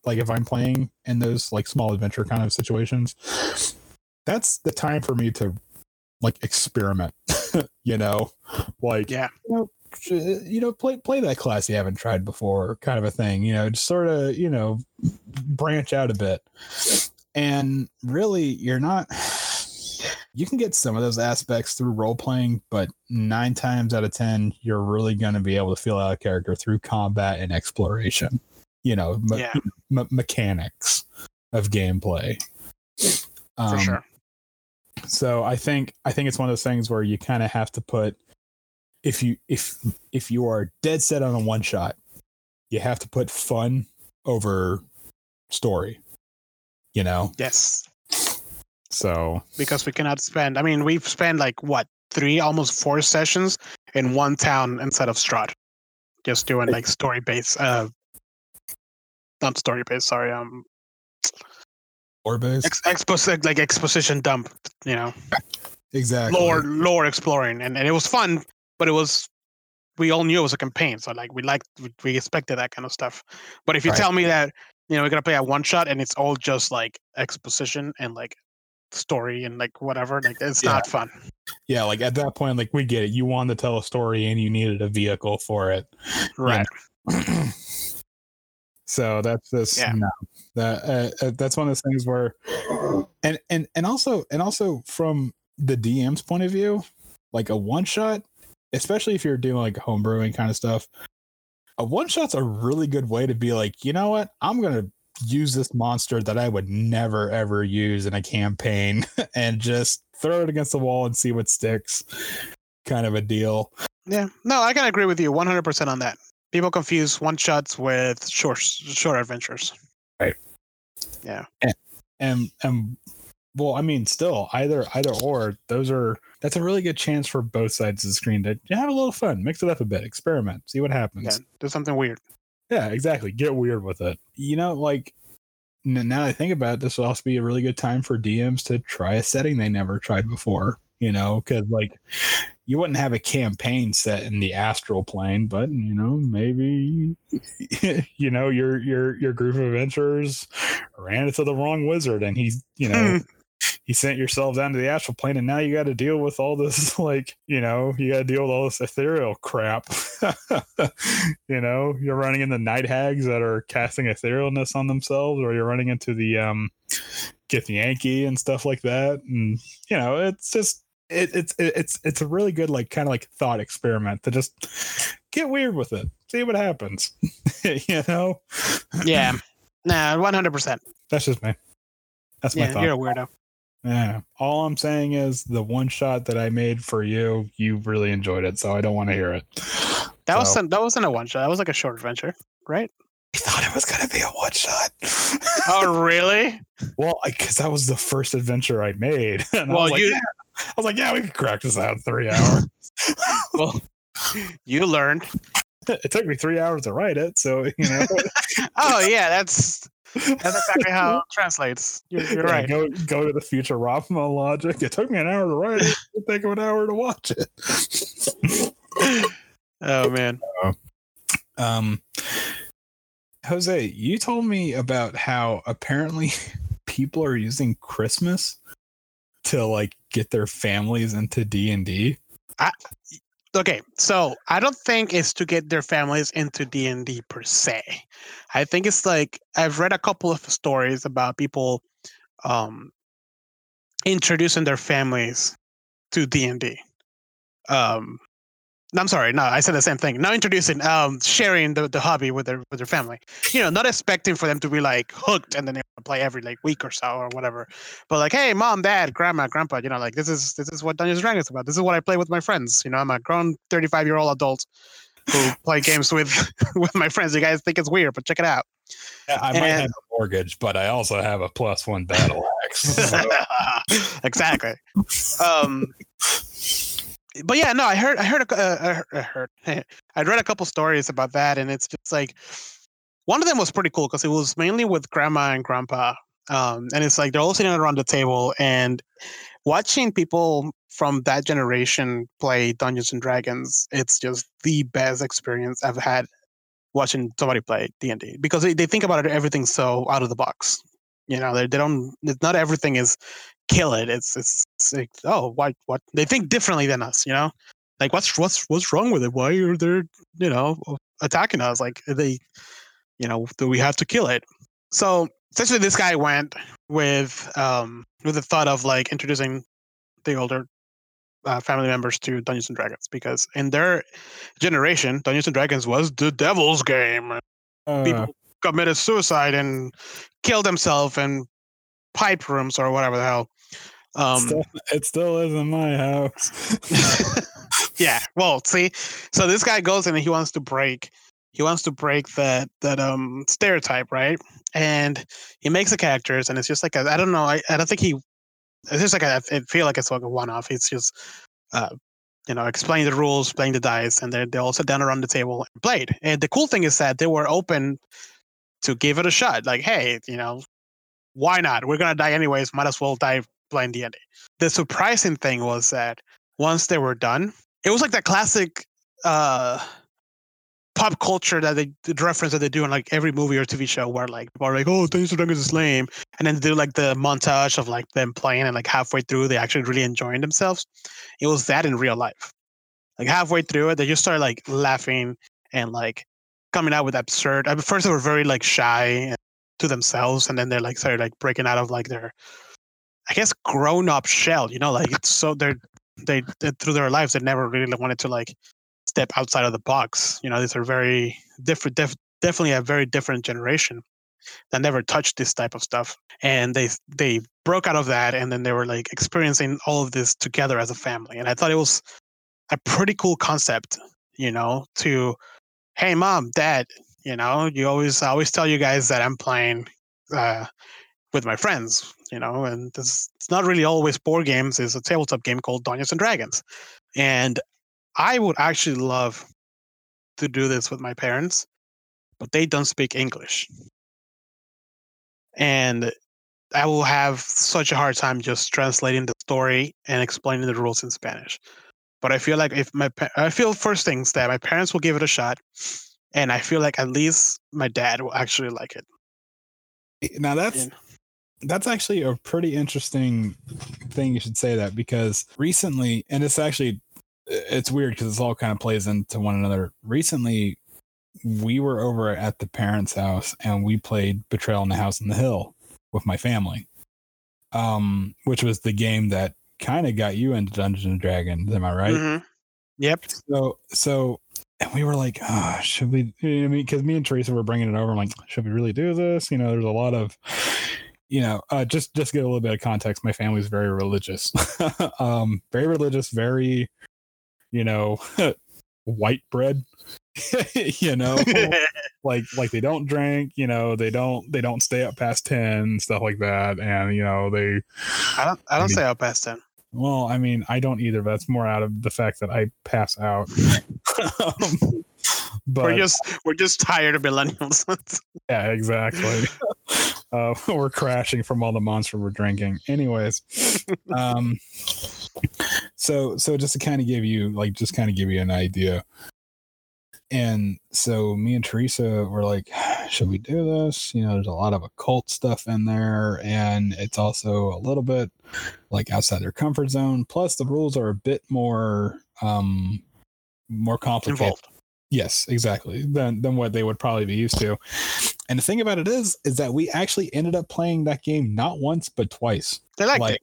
like if i'm playing in those like small adventure kind of situations that's the time for me to like experiment you know like yeah you know, you know play play that class you haven't tried before kind of a thing you know just sort of you know branch out a bit and really you're not you can get some of those aspects through role playing but nine times out of ten you're really going to be able to feel out a character through combat and exploration you know, me- Yeah. me- mechanics of gameplay. for Um, sure. So I think I think it's one of those things where you kind of have to put if you if if you are dead set on a one shot, you have to put fun over story. You know, Yes, so because we cannot spend. I mean, we've spent like what three, almost four sessions in one town instead of Strahd, just doing like story based. Uh, not story based. Sorry. Um, or base ex- expos- like exposition dump. You know, exactly. lore lore exploring, and, and it was fun, but it was. We all knew it was a campaign, so like we liked, we- we expected that kind of stuff. But if you Right. tell me that you know we're gonna play a one shot and it's all just like exposition and like story and like whatever, like it's Yeah. not fun. Yeah, like at that point, like we get it. You wanted to tell a story and you needed a vehicle for it. Right. so that's just Yeah. no. That uh, uh, that's one of those things where, and and and also and also from the DM's point of view, like a one shot, especially if you're doing like homebrewing kind of stuff, a one shot's a really good way to be like, you know what, I'm gonna use this monster that I would never ever use in a campaign and just throw it against the wall and see what sticks, kind of a deal. Yeah. No, I can agree with you 100% on that. People confuse one shots with short short adventures. Right. Yeah. And and well i mean still either either or those are that's a really good chance for both sides of the screen to have a little fun mix it up a bit experiment see what happens Yeah. Do something weird. yeah exactly get weird with it you know like now that i think about it this would also be a really good time for dms to try a setting they never tried before you know because like you wouldn't have a campaign set in the astral plane but you know maybe you know your your your group of adventurers ran into the wrong wizard and he's you know he sent yourself down to the astral plane and now you got to deal with all this like you know you got to deal with all this ethereal crap. You know you're running into night hags that are casting etherealness on themselves or you're running into the um githyanki and stuff like that. And you know it's just it, it's it, it's it's a really good like kind of like thought experiment to just get weird with it see what happens you know Yeah. Nah, 100%. that's just me that's my thought you're a weirdo. Yeah. All I'm saying is the one shot that I made for you, you really enjoyed it, so I don't want to hear it. That So- wasn't that wasn't a one shot. That was like a short adventure, right? I thought it was gonna be a one shot. Oh, really? well, because that was the first adventure I made. And I Well, was like, you- yeah. I was like, yeah, we could crack this out in three hours. Well, you learned. it took me three hours to write it, so you know. Oh, yeah, that's that's exactly how it translates. You're, you're yeah, right. Go go to the future Futurama logic. It took me an hour to write it. It took an hour to watch it. Oh man. Um, Jose, you told me about how apparently people are using Christmas to like get their families into D and D. Okay, so I don't think it's to get their families into D and D per se. I think it's like I've read a couple of stories about people um, introducing their families to D&D. Um I'm sorry, no, I said the same thing. Not introducing, um, sharing the, the hobby with their with their family. You know, not expecting for them to be like hooked and then play every like week or so or whatever. But like, hey, mom, dad, grandma, grandpa, you know, like this is this is what Dungeons and Dragons is about. This is what I play with my friends. You know, I'm a grown 35 year old adult who play games with with my friends. You guys think it's weird, but check it out. I might And- have a mortgage, but I also have a plus one battle axe. Exactly. Um, but yeah, no, I heard, I heard, uh, I heard, I heard, I read a couple stories about that, and it's just like one of them was pretty cool because it was mainly with grandma and grandpa, um, and it's like they're all sitting around the table and watching people from that generation play Dungeons and Dragons. It's just the best experience I've had watching somebody play D and D because they, they think about it everything so out of the box. You know, they, they don't. Not everything is kill it. It's it's, it's like oh why what they think differently than us. You know, like what's what's what's wrong with it? Why are they you know attacking us? Like they, you know, do we have to kill it? So essentially, this guy went with um with the thought of like introducing the older uh, family members to Dungeons and Dragons because in their generation, Dungeons and Dragons was the devil's game uh, people committed suicide and killed himself in pipe rooms or whatever the hell. Um, still, it still is in my house. yeah. Well, see, so this guy goes in and he wants to break. He wants to break that that um stereotype, right? And he makes the characters, and it's just like I don't know. I, I don't think he. It's just like I feel like it's like a one-off. It's just, uh, you know, explain the rules, playing the dice, and they they all sit down around the table and played. And the cool thing is that they were open to give it a shot. Like, hey, you know, why not? We're gonna die anyways. Might as well die playing D&D. The surprising thing was that once they were done, it was like that classic uh, pop culture that they the reference that they do in like every movie or TV show where like people are like, oh, Dungeons and Dragons is lame, and then they do like the montage of like them playing and like halfway through they actually really enjoying themselves. It was that in real life. Like halfway through it, they just started like laughing and like coming out with absurd. Mean, first they were very like shy to themselves, and then they're like started like breaking out of like their, I guess, grown up shell. You know, like it's so they're they, they through their lives they never really wanted to like step outside of the box. You know, these are very different, def- definitely a very different generation that never touched this type of stuff, and they they broke out of that, and then they were like experiencing all of this together as a family. And I thought it was a pretty cool concept, you know, to hey mom, dad, you know, you always I always tell you guys that I'm playing uh, with my friends, you know, and this it's not really always board games. It's a tabletop game called Dungeons and Dragons, and I would actually love to do this with my parents, but they don't speak English, and I will have such a hard time just translating the story and explaining the rules in Spanish. But I feel like if my I feel first things that my parents will give it a shot and I feel like at least my dad will actually like it. Eh, now that's yeah. that's actually a pretty interesting thing. You should say that because recently, and it's actually it's weird because it all kind of plays into one another. Recently, we were over at the parents' house and we played Betrayal in the House on the Hill with my family, um, which was the game that kind of got you into Dungeons and Dragons. Am I right? Mm-hmm. Yep. So so and we were like, oh, should we? I mean, because me and Teresa were bringing it over. I'm like, should we really do this? You know, there's a lot of, you know, uh, just just get a little bit of context. My family's very religious, um, very religious, very, you know, white bread. you know, like like they don't drink. You know, they don't they don't stay up past ten stuff like that. And you know, they. I don't I don't I mean, stay up past ten. Well, I mean, I don't either. That's more out of the fact that I pass out. um, but we're just we're just tired of millennials. yeah, exactly. Uh, we're crashing from all the monster we're drinking. Anyways, um, so so just to kind of give you like just kind of give you an idea. And so me and Teresa were like, should we do this? You know, there's a lot of occult stuff in there, and it's also a little bit like outside their comfort zone. Plus, the rules are a bit more um more complicated. Involved. Yes, exactly. Than than what they would probably be used to. And the thing about it is, is that we actually ended up playing that game not once but twice. They liked like, it.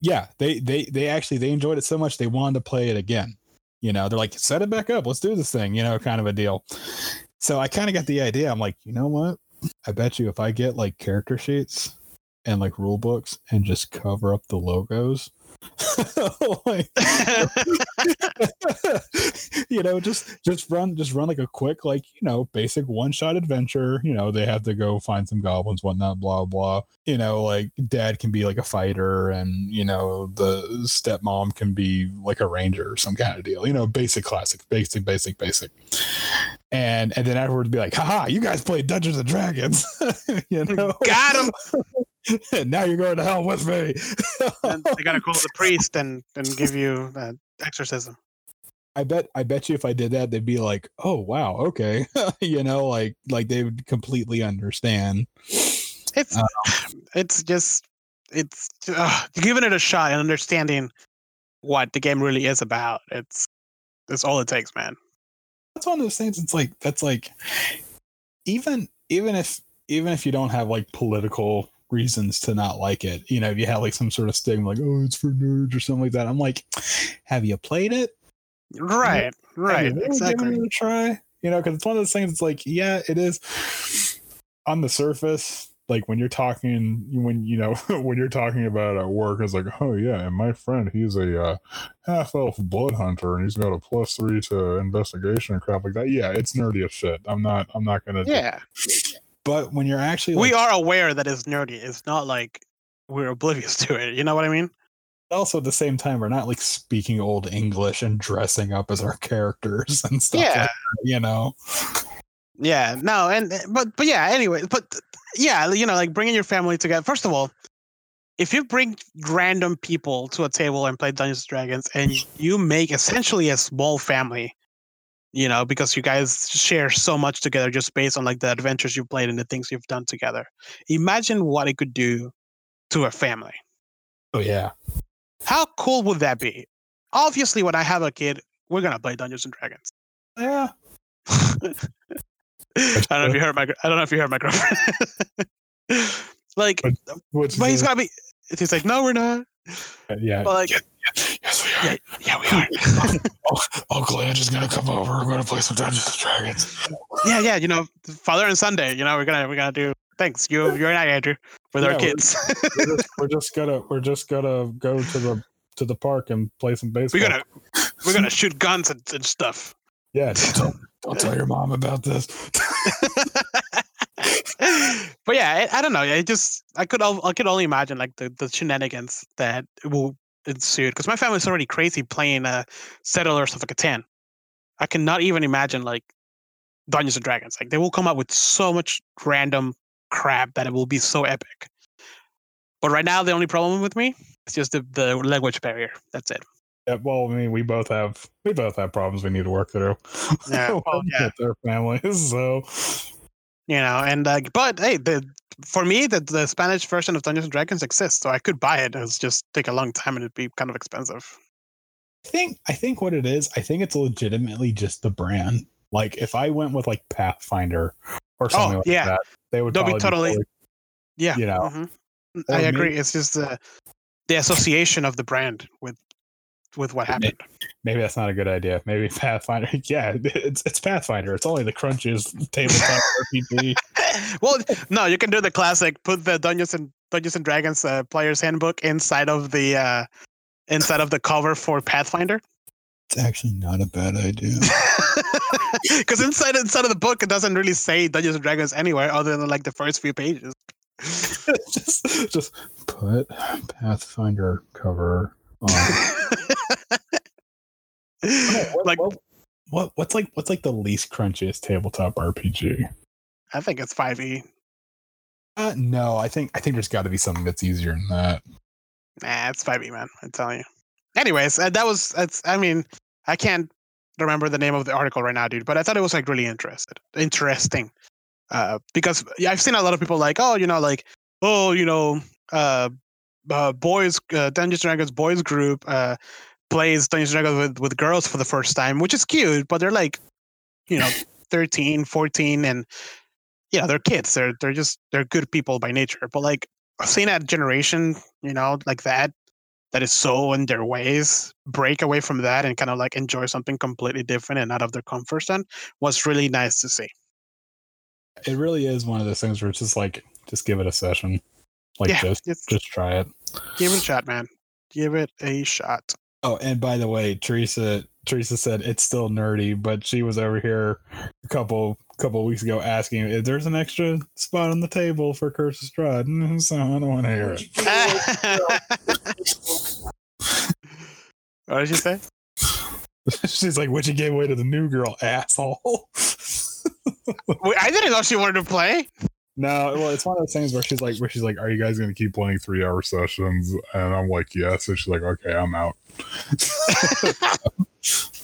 Yeah, they they they actually they enjoyed it so much they wanted to play it again. You know, they're like, set it back up, let's do this thing. You know, kind of a deal. So I kind of got the idea. I'm like, you know what? I bet you if I get like character sheets and like rule books and just cover up the logos like, you know, just just run just run like a quick, like, you know, basic one shot adventure. You know, they have to go find some goblins, whatnot, blah blah. You know, like dad can be like a fighter and you know, the stepmom can be like a ranger or some kind of deal. You know, basic classic, basic, basic, basic. And and then afterwards be like, haha, you guys played Dungeons and Dragons. you know, got him. now you're going to hell with me. they gotta call the priest and and give you that exorcism. I bet I bet you if I did that, they'd be like, "Oh wow, okay," you know, like like they would completely understand. It's uh, it's just it's uh, giving it a shot and understanding what the game really is about. It's that's all it takes, man. That's one of those things. It's like that's like even even if even if you don't have like political reasons to not like it. You know, if you have like some sort of stigma, like oh, it's for nerds or something like that. I'm like, have you played it? Right, right, really exactly. It a try, you know, because it's one of those things. It's like, yeah, it is. on the surface, like when you're talking, when you know when you're talking about at work, it's like, oh yeah, and my friend, he's a uh, half elf blood hunter, and he's got a plus three to investigation and crap like that. Yeah, it's nerdy as shit. I'm not. I'm not gonna. Yeah. But when you're actually, we are aware that it's nerdy. It's not like we're oblivious to it. You know what I mean? also at the same time, we're not like speaking old English and dressing up as our characters and stuff. Yeah. like that, you know. Yeah, no, and eh, but but yeah. Anyway, but yeah, you know, like bringing your family together. First of all, if you bring random people to a table and play Dungeons and Dragons, and you make essentially a small family, you know, because you guys share so much together just based on like the adventures you've played and the things you've done together. Imagine what it could do to a family. Oh yeah. How cool would that be? Obviously, when I have a kid, we're gonna play Dungeons and Dragons. Yeah. I don't know if you heard my. I don't know if you heard my girlfriend. like, What's but he's gotta be. He's like, no, we're not. yeah. But like, Yes, we yeah, yeah, we are. Oh, oh, oh, Uncle Andrew's gonna come over. We're gonna play some Dungeons and Dragons. yeah, yeah. You know, Father and Sunday. You know, we're gonna we're gonna do. Thanks, you you and I, Andrew, with our Yeah, we're- kids. we're, just, we're just gonna we're just gonna go to the to the park and play some baseball. we're gonna we're gonna shoot guns and, and stuff. yeah. Don't tell, don't tell your mom about this. but yeah, I, I don't know. I just I could al- I could only imagine like the, the shenanigans that will ensue because my family's already crazy playing uh Settlers of Catan. I cannot even imagine like Dungeons and Dragons. Like they will come up with so much random crap that it will be so epic. But right now, the only problem with me is just the, the language barrier. That's it. Yeah, well, I mean, we both have we both have problems we need to work through. Yeah, well, yeah. with their families. So You know, and like, but hey, the for me, the the Spanish version of Dungeons and Dragons exists, so I could buy it. It's just take a long time and it'd be kind of expensive. I think I think what it is, I think it's legitimately just the brand. Like if I went with like Pathfinder or something like Oh, yeah. that, they would They'll be totally- totally- Yeah, You know, mhm. I agree. It's just the the association of the brand with with what happened. maybe that's not a good idea. Maybe Pathfinder. Yeah, it's it's Pathfinder. It's only the crunches tabletop RPG. well, no, you can do the classic. Put the Dungeons and Dungeons and Dragons uh, player's handbook inside of the uh, inside of the cover for Pathfinder. It's actually not a bad idea. Because inside inside of the book, it doesn't really say Dungeons and Dragons anywhere other than like the first few pages. just just put Pathfinder cover on. What- like what, what what's like what's like the least crunchiest tabletop RPG? I think it's five E. Uh, no, I think I think there's got to be something that's easier than that. Nah, it's five E, man. I'm telling you. Anyways, uh, that was that's. I mean, I can't remember the name of the article right now, dude. But I thought it was like really interested, interesting. Uh, because yeah, I've seen a lot of people like, oh, you know, like, oh, you know, uh, uh boys, uh, Dungeons and Dragons boys group, uh, plays Dungeons and Dragons with with girls for the first time, which is cute, but they're like, you know, 13, 14, and yeah, they're kids. They're they're just they're good people by nature. But like seeing that generation, you know, like that, that is so in their ways, break away from that and kind of like enjoy something completely different and out of their comfort zone was really nice to see. It really is one of those things where it's just like just give it a session, like yeah, just just just try it. give it a shot, man. Give it a shot. Oh, and by the way, Teresa Teresa said it's still nerdy, but she was over here a couple couple weeks ago asking if there's an extra spot on the table for Curse of Strahd. So I don't want to hear it. what did you say? She's like, "What you gave away to the new girl, asshole." Wait, I didn't know she wanted to play. No, well, it's one of those things where she's like, where she's like, "Are you guys going to keep playing three hour sessions?" And I'm like, "Yes." And she's like, "Okay, I'm out."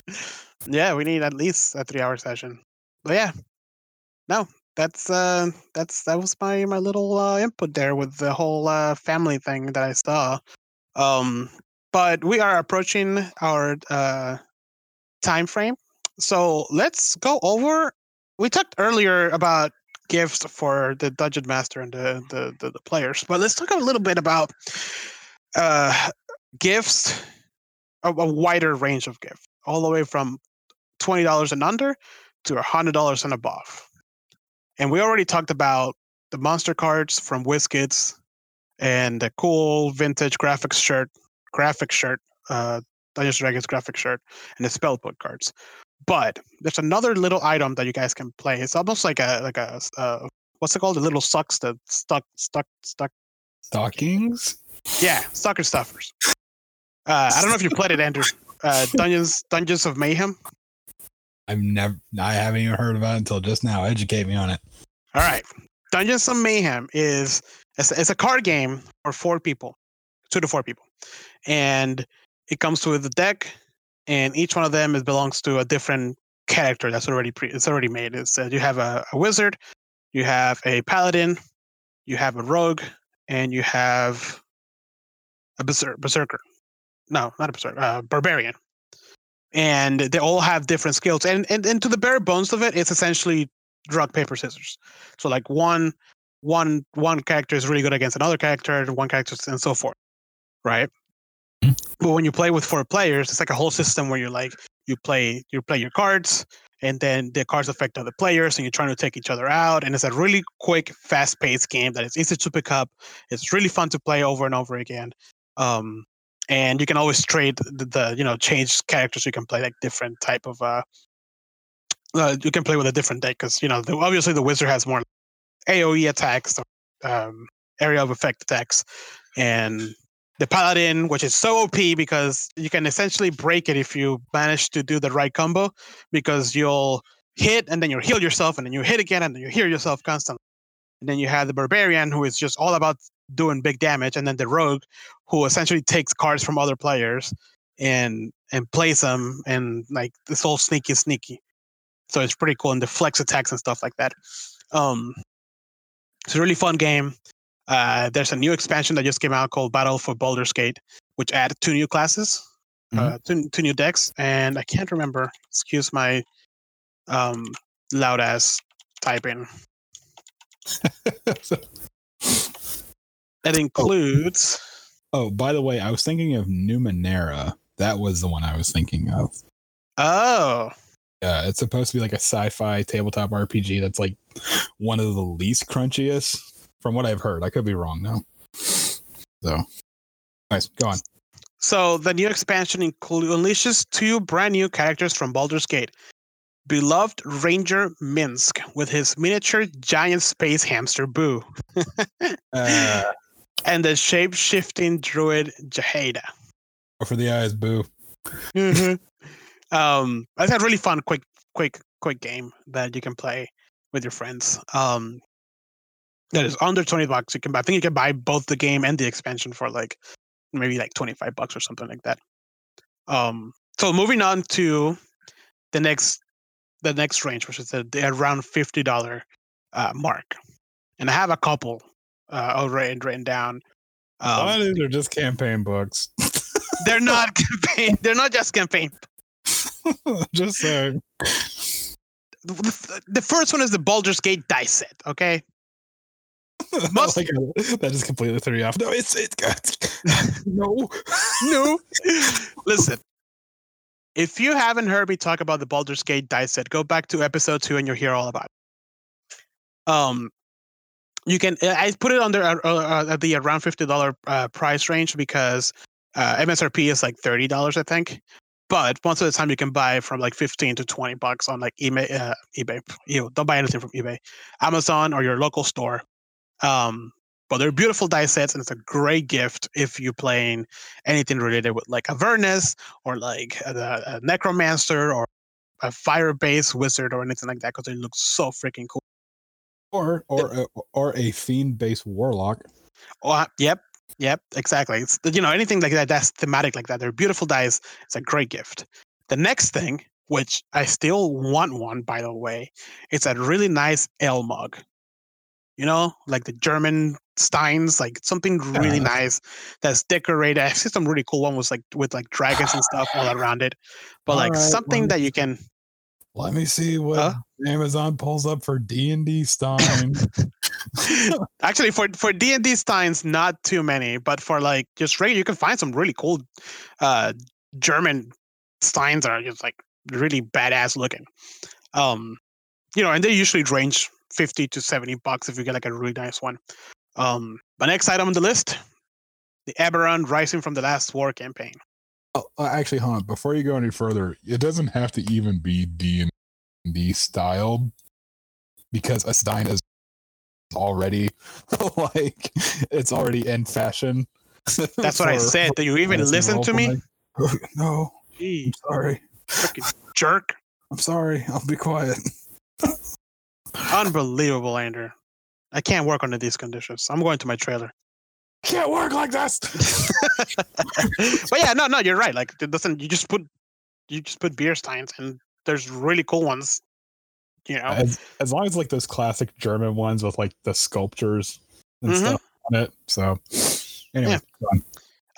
yeah, we need at least a three-hour session. But yeah, no, that's uh, that's that was my my little uh, input there with the whole uh, family thing that I saw. Um, but we are approaching our uh, time frame, so let's go over. We talked earlier about gifts for the dungeon master and the the, the, the players, but let's talk a little bit about uh, gifts, a, a wider range of gifts, all the way from twenty dollars and under to hundred dollars and above. And we already talked about the monster cards from WizKids and the cool vintage graphics shirt, graphic shirt, uh, Dungeons Dragons graphic shirt, and the spellbook cards. But there's another little item that you guys can play. It's almost like a like a uh, what's it called? The little sucks that stuck stuck stuck. Stockings. Yeah, sucker stuffers. Uh, I don't know if you played it, Andrew. Uh, Dungeons Dungeons of Mayhem. I've never, I haven't even heard about it until just now. Educate me on it. All right, Dungeons of Mayhem is it's, it's a card game for four people, two to four people, and it comes with a deck, and each one of them is belongs to a different character that's already pre it's already made. It's uh, you have a, a wizard, you have a paladin, you have a rogue, and you have a berser- berserker. No, not a berserker, uh, barbarian. And they all have different skills. And, and and to the bare bones of it, it's essentially rock paper scissors. So like one one one character is really good against another character, one character and so forth. Right? But when you play with four players, it's like a whole system where you're like you play you play your cards and then the cards affect other players and you're trying to take each other out and it's a really quick fast-paced game that is easy to pick up. It's really fun to play over and over again. Um, and you can always trade the, the you know change characters. You can play like different type of uh, uh you can play with a different deck because you know the, obviously the wizard has more aoe attacks um, area of effect attacks and the paladin which is so op because you can essentially break it if you manage to do the right combo because you'll hit and then you heal yourself and then you hit again and then you heal yourself constantly. And then you have the barbarian who is just all about doing big damage and then the rogue who essentially takes cards from other players and and plays them and like this whole sneaky sneaky. So it's pretty cool and the flex attacks and stuff like that. Um it's a really fun game uh there's a new expansion that just came out called battle for Baldur's Gate which added two new classes uh two, two new decks and i can't remember excuse my um loud ass typing. That includes oh, by the way, I was thinking of Numenera. That was the one I was thinking of. oh. Yeah, it's supposed to be like a sci-fi tabletop RPG that's like one of the least crunchiest from what I've heard. I could be wrong though. So, nice. Go on. So the new expansion includes unleashes two brand new characters from Baldur's Gate. Beloved Ranger Minsc with his miniature giant space hamster Boo, Uh, and the shape-shifting druid Jaheira. for the eyes, boo. um, that's a really fun, quick, quick, quick game that you can play with your friends. Um, that is under twenty bucks. You can, buy, I think, you can buy both the game and the expansion for like maybe like twenty-five bucks or something like that. Um, so moving on to the next, the next range, which is the, the around fifty dollar uh, mark, and I have a couple uh, already written down. Um, Why these are just campaign books? they're not campaign. They're not just campaign just saying. the first one is the Baldur's Gate dice set. Okay, Must- like, that just completely threw you off. No, it's it's no. no. Listen, if you haven't heard me talk about the Baldur's Gate dice set, go back to episode two and you'll hear all about it. Um, you can I put it under uh, uh, the around fifty dollar uh, price range because uh, MSRP is like thirty dollars, I think. But most of the time, you can buy from like fifteen to twenty bucks on like eBay. Uh, eBay. You know, don't buy anything from eBay, Amazon, or your local store. Um, but they're beautiful dice sets, and it's a great gift if you're playing anything related with like Avernus or like a, a necromancer or a fire-based wizard or anything like that because they look so freaking cool. Or or a, or a fiend based warlock. Oh, uh, yep, yep, exactly. It's you know anything like that that's thematic like that. They're beautiful dice. It's a great gift. The next thing, which I still want one by the way, it's a really nice L mug. You know, like the German Steins, like something really Yeah. nice that's decorated. I see some really cool one was like with like dragons and stuff all around it, but like Alright, something well- that you can. Let me see what Huh? Amazon pulls up for D and D Stein. Actually, for for D and D Steins, not too many, but for like just regular, you can find some really cool uh German Steins that are just like really badass looking. Um, you know, and they usually range 50 to 70 bucks if you get like a really nice one. Um, the next item on the list, the Eberron Rising from the Last War campaign. Oh, uh, actually, hold on. Before you go any further, it doesn't have to even be D and D styled because Asdine is already like it's already in fashion. That's what I said. Do you even listen to me? no, Gee, I'm sorry. freaking jerk. I'm sorry. I'll be quiet. Unbelievable, Andrew. I can't work under these conditions. I'm going to my trailer. Can't work like this. but yeah, no, no, you're right. Like it doesn't you just put you just put beer steins and there's really cool ones. You know. as as long as like those classic German ones with like the sculptures and Mhm. stuff on it. So anyway, Yeah.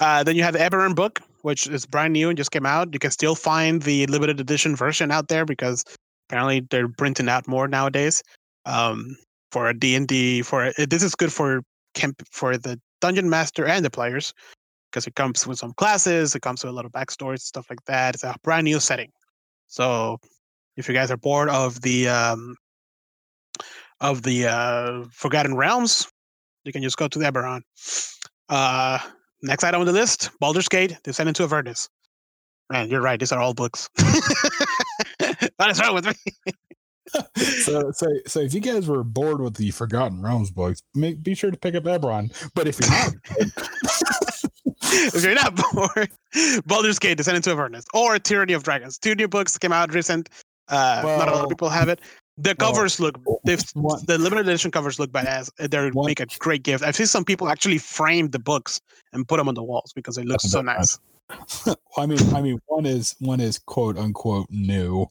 Uh, then you have the Eberron book, which is brand new and just came out. You can still find the limited edition version out there because apparently they're printing out more nowadays. Um, for D and D, for this is good for camp for the dungeon master and the players because it comes with some classes, it comes with a lot of backstories, stuff like that. It's a brand new setting. So if you guys are bored of the um, of the uh, Forgotten Realms, you can just go to the Eberron. Uh, next item on the list: Baldur's Gate: Descent into Avernus. Man, you're right. These are all books. what is wrong with me? so so so if you guys were bored with the Forgotten Realms books, make be sure to pick up Eberron. But if you're not, if you're not bored, Baldur's Gate: Descent into Avernus or Tyranny of Dragons. Two new books came out recent. Uh, not a lot of people have it. The well, covers look. They've, one- the limited edition covers look badass. They make a great gift. I've seen some people actually frame the books and put them on the walls because they look so nice. I mean, I mean, one is one is quote unquote new.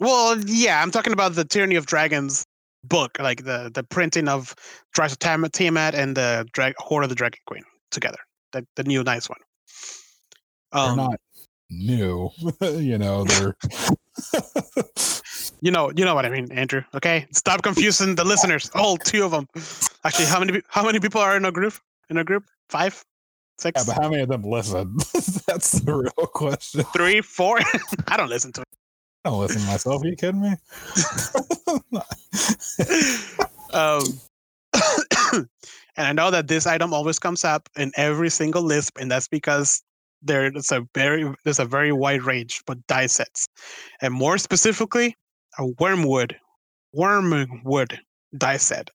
Well, yeah, I'm talking about the Tyranny of Dragons book, like the the printing of Dries of Tam- Tiamat and the Drag- Horde of the Dragon Queen together. The the new nice one. They're Um, not new. you know, they're you know, you know what I mean, Andrew. Okay, stop confusing the listeners. All two of them. Actually, how many how many people are in a group? In a group? Five, six, yeah, but how many of them listen? That's the real question. three, four? I don't listen to it. I listen to myself. Are you kidding me? um, and I know that this item always comes up in every single list, and that's because there's a very there's a very wide range but die sets, and more specifically, a Wyrmwood Wyrmwood die set.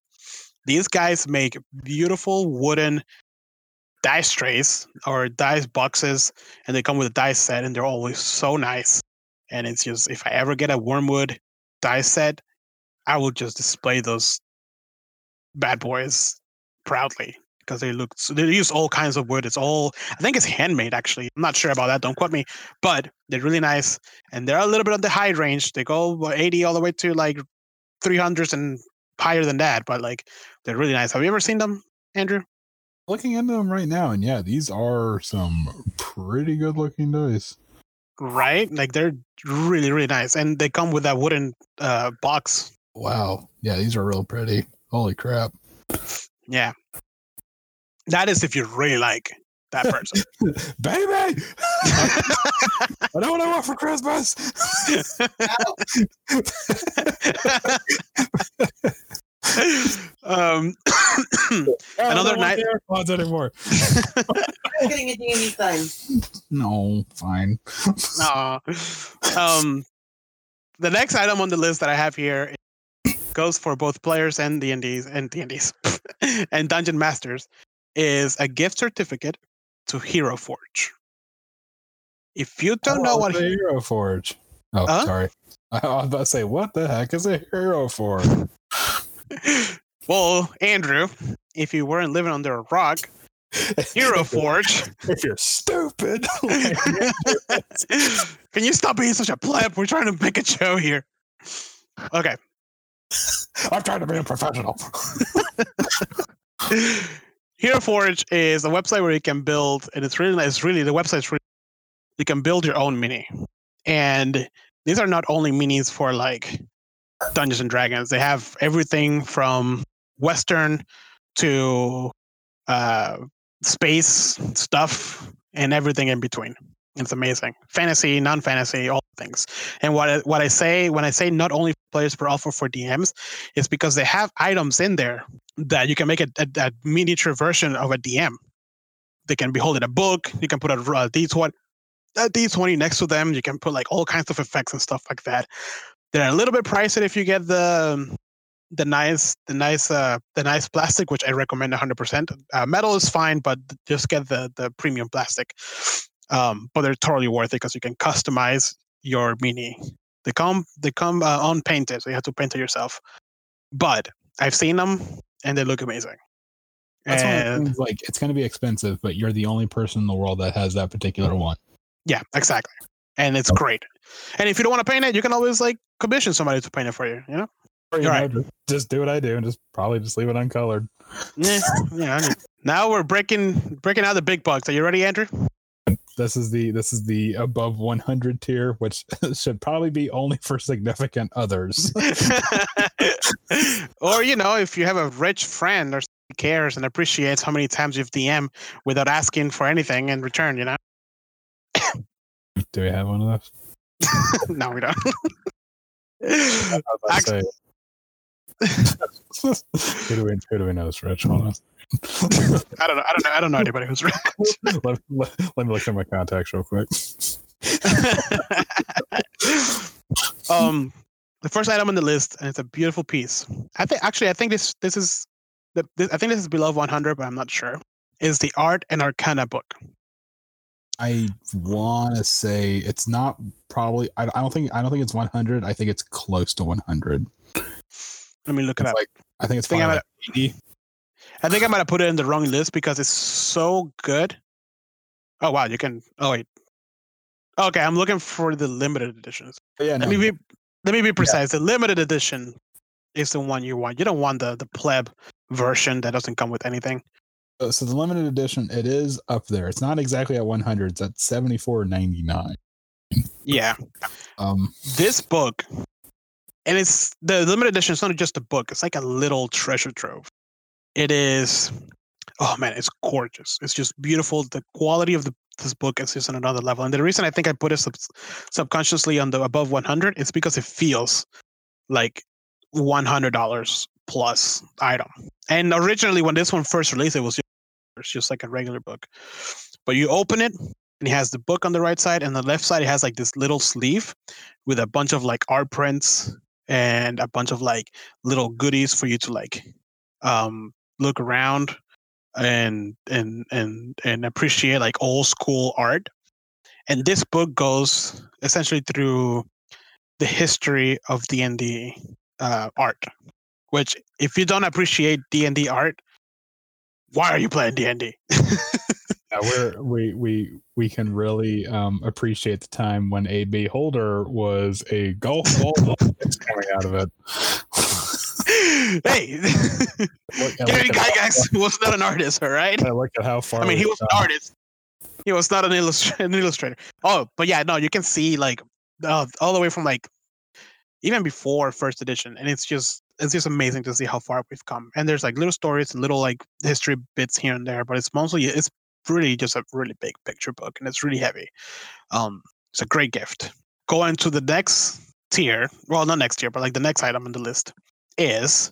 These guys make beautiful wooden dice trays or dice boxes, and they come with a dice set, and they're always so nice. And it's just if I ever get a Wyrmwood dice set, I will just display those bad boys proudly because they look they use all kinds of wood. It's all I think it's handmade actually. I'm not sure about that. Don't quote me, but they're really nice and they're a little bit on the high range. They go 80 all the way to like 300s and higher than that, but like they're really nice. Have you ever seen them, Andrew? Looking into them right now, and yeah, these are some pretty good looking dice. Right? Like they're really really nice and they come with that wooden uh box. Wow. Yeah, these are real pretty. Holy crap. Yeah. That is if you really like that person. Baby! I know what I want for Christmas. um, Oh, Another I don't night- AirPods anymore. I'm getting a D&D sign. No, fine. Aw. um, the next item on the list that I have here goes for both players and D&Ds and D&Ds and dungeon masters is a gift certificate to Hero Forge. If you don't know Oh, what Hero Forge. Oh, Huh? sorry. I was about to say, what the heck is a Hero Forge? well, Andrew, if you weren't living under a rock, Hero Forge. If you're stupid. Can you stop being such a pleb? We're trying to make a show here. Okay. I'm trying to be a professional. Hero Forge is a website where you can build, and it's really nice. Really, the website's really you can build your own mini, and these are not only minis for like Dungeons and Dragons. They have everything from Western to uh, space stuff and everything in between. It's amazing. Fantasy, non-fantasy, all things. And what I, what I say when I say not only players but also for DMs is because they have items in there that you can make a, a, a miniature version of a DM. They can be holding a book. You can put a uh, D20, a D20 next to them. You can put like all kinds of effects and stuff like that. They're a little bit pricey if you get the the nice the nice uh the nice plastic which i recommend 100% uh, metal is fine but just get the the premium plastic. Um but they're totally worth it because you can customize your mini. They come they come uh, unpainted so you have to paint it yourself. But i've seen them and they look amazing. That's one of the and things, like it's going to be expensive, but you're the only person in the world that has that particular one. yeah exactly and it's Okay. great and if you don't want to paint it you can always like commission somebody to paint it for you you know Or, you know, right. just, just do what I do and just probably just leave it uncolored. yeah, yeah I mean, now we're breaking breaking out the big bucks are you ready andrew This is the this is the above 100 tier, which should probably be only for significant others. or you know, if you have a rich friend or cares and appreciates how many times you've DM without asking for anything in return, you know. Do we have one of those? no, we don't. I was about to say. who do we who do we know is rich? Hold on. I don't know. I don't know. I don't know anybody who's rich. let, let, let me look through my contacts real quick. um, the first item on the list, and it's a beautiful piece. I think actually, I think this this is the this, I think this is below 100, but I'm not sure. Is the Art and Arcana book? I want to say it's not probably. I, I don't think I don't think it's 100. I think it's close to 100. Let me look it It's up. like I think it's I'm probably at- like 80. I think I might have put it in the wrong list because it's so good. Oh wow, you can. Oh wait. Okay, I'm looking for the limited editions. Yeah, no, Let me be. Let me be precise. The limited edition is the one you want. You don't want the the pleb version that doesn't come with anything. So, so the limited edition it is up there. It's not exactly at 100. It's at 74.99. Yeah, Um, this book, and it's the limited edition. It's not just a book. It's like a little treasure trove. It is. Oh man, it's gorgeous. It's just beautiful. The quality of the this book is just on another level. And the reason I think I put it sub- subconsciously on the above 100 is because it feels like $100 plus item. And originally, when this one first released, it was it's just like a regular book. But you open it, and it has the book on the right side, and the left side it has like this little sleeve with a bunch of like art prints and a bunch of like little goodies for you to like um look around and and and and appreciate like old school art and this book goes essentially through the history of d&d uh, art which if you don't appreciate d&d art why are you playing d&d yeah, we're we we we can really um appreciate the time when a beholder was a golf ball coming out of it. hey Gary look at how- Gygax was not an artist all right I look at how far. I mean, he was an artist. He was not an, illustr- an illustrator. Oh, but yeah, no, you can see like uh, all the way from like even before first edition, and it's just it's just amazing to see how far we've come. And there's like little stories and little like history bits here and there, but it's mostly it's really just a really big picture book, and it's really heavy. Um, it's a great gift. Going to the next tier, well, not next tier, but like the next item on the list is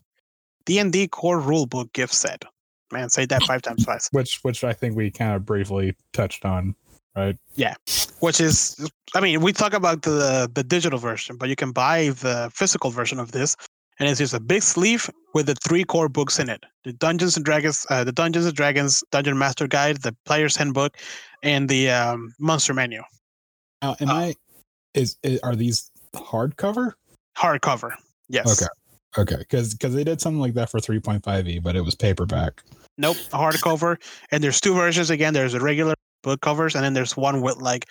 D and D Core Rulebook gift set. Man, say that five times fast. which which I think we kind of briefly touched on, right? Yeah, which is i mean we talk about the the digital version but you can buy the physical version of this and it's just a big sleeve with the three core books in it the dungeons and dragons uh, the dungeons and dragons dungeon master guide the player's handbook and the um, monster menu Now, am Uh, I? Is, is are these hardcover? hardcover yes Okay. Okay, because because they did something like that for 3.5e, but it was paperback. nope hardcover and there's two versions again there's a regular book covers and then there's one with like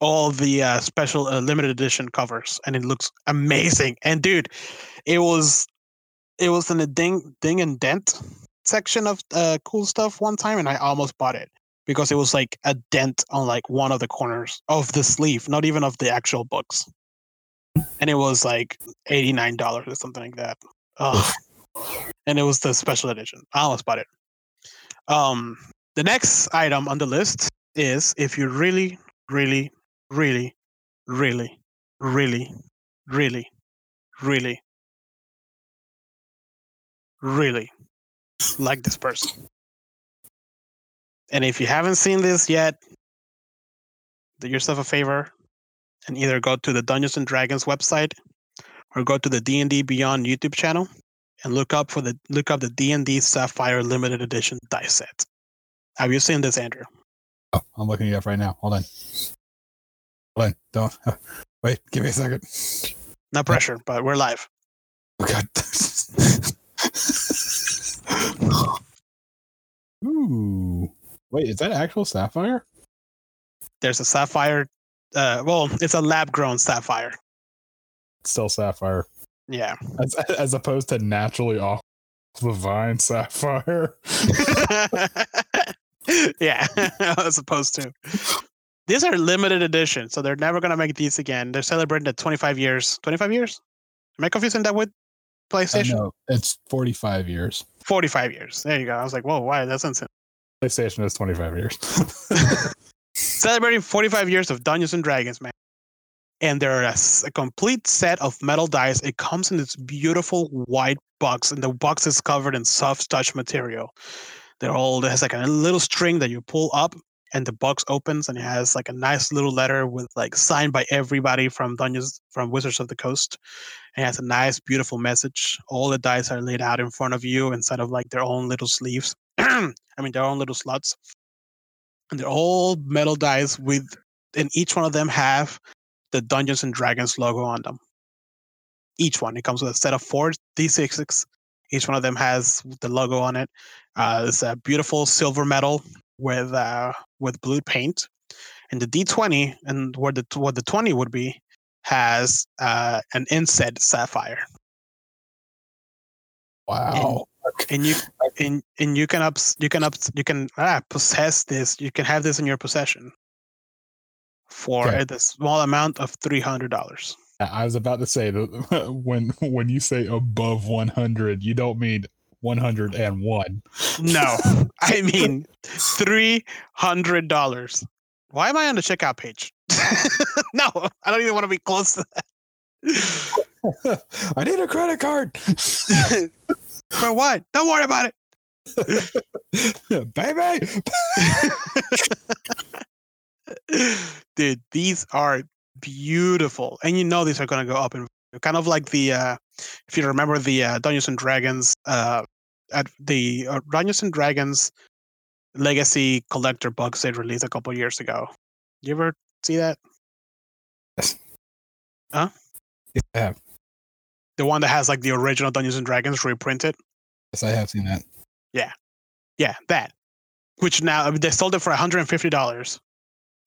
all the uh, special uh, limited edition covers and it looks amazing. And dude it was it was in the ding ding and dent section of uh, cool stuff one time and i almost bought it because it was like a dent on like one of the corners of the sleeve not even of the actual books. And it was like $89 or something like that. Ugh. and it was the special edition. I almost bought it. Um the next item on the list is if you really really really, really, really, really, really, really like this person. And if you haven't seen this yet, do yourself a favor and either go to the Dungeons and Dragons website or go to the D&D Beyond YouTube channel and look up for the look up the D&D Sapphire limited edition dice set. Have you seen this, Andrew? Oh, I'm looking it up right now. Hold on. Don't wait. Give me a second. No pressure, but we're live. Oh God. Ooh. Wait, is that actual sapphire? There's a sapphire. Uh, well, it's a lab grown sapphire. Still sapphire. Yeah. As, as opposed to naturally off the vine sapphire. yeah, as opposed to. These are limited edition, so they're never gonna make these again. They're celebrating the 25 years. 25 years? Am I confusing that with Uh, PlayStation? no, it's 45 years. 45 years. There you go. I was like, whoa, why? That's insane. PlayStation is 25 years. Celebrating 45 years of Dungeons and Dragons, man. And they're a, a complete set of metal dice. It comes in this beautiful white box, and the box is covered in soft touch material. They're all it has like a little string that you pull up, and the box opens, and it has like a nice little letter with like signed by everybody from Dungeons from Wizards of the Coast. And it has a nice, beautiful message. All the dice are laid out in front of you instead of like their own little sleeves. I mean, their own little slots. And they're all metal dice with, and each one of them have the Dungeons and Dragons logo on them. Each one. It comes with a set of four D6s. Each one of them has the logo on it. Uh, it's a beautiful silver metal with uh, with blue paint, and the D20 and where the what the 20 would be has uh, an inset sapphire, wow. and you and and you can ups you can ups you can ah, possess this. You can have this in your possession for Okay. the small amount of three hundred dollars. I was about to say that when when you say above 100, you don't mean 101. No, I mean three hundred dollars. Why am I on the checkout page? no, I don't even want to be close to that. I need a credit card, For what? Don't worry about it. baby. Dude, these are beautiful, and you know these are going to go up in kind of like the uh, if you remember the uh, Dungeons and Dragons uh, at the uh, Dungeons and Dragons Legacy collector box they released a couple years ago. You ever see that? Yes, Huh? Yes, I have. The one that has like the original Dungeons and Dragons reprinted. Yes, I have seen that. Yeah, yeah, that. Which now I mean, they sold it for $150.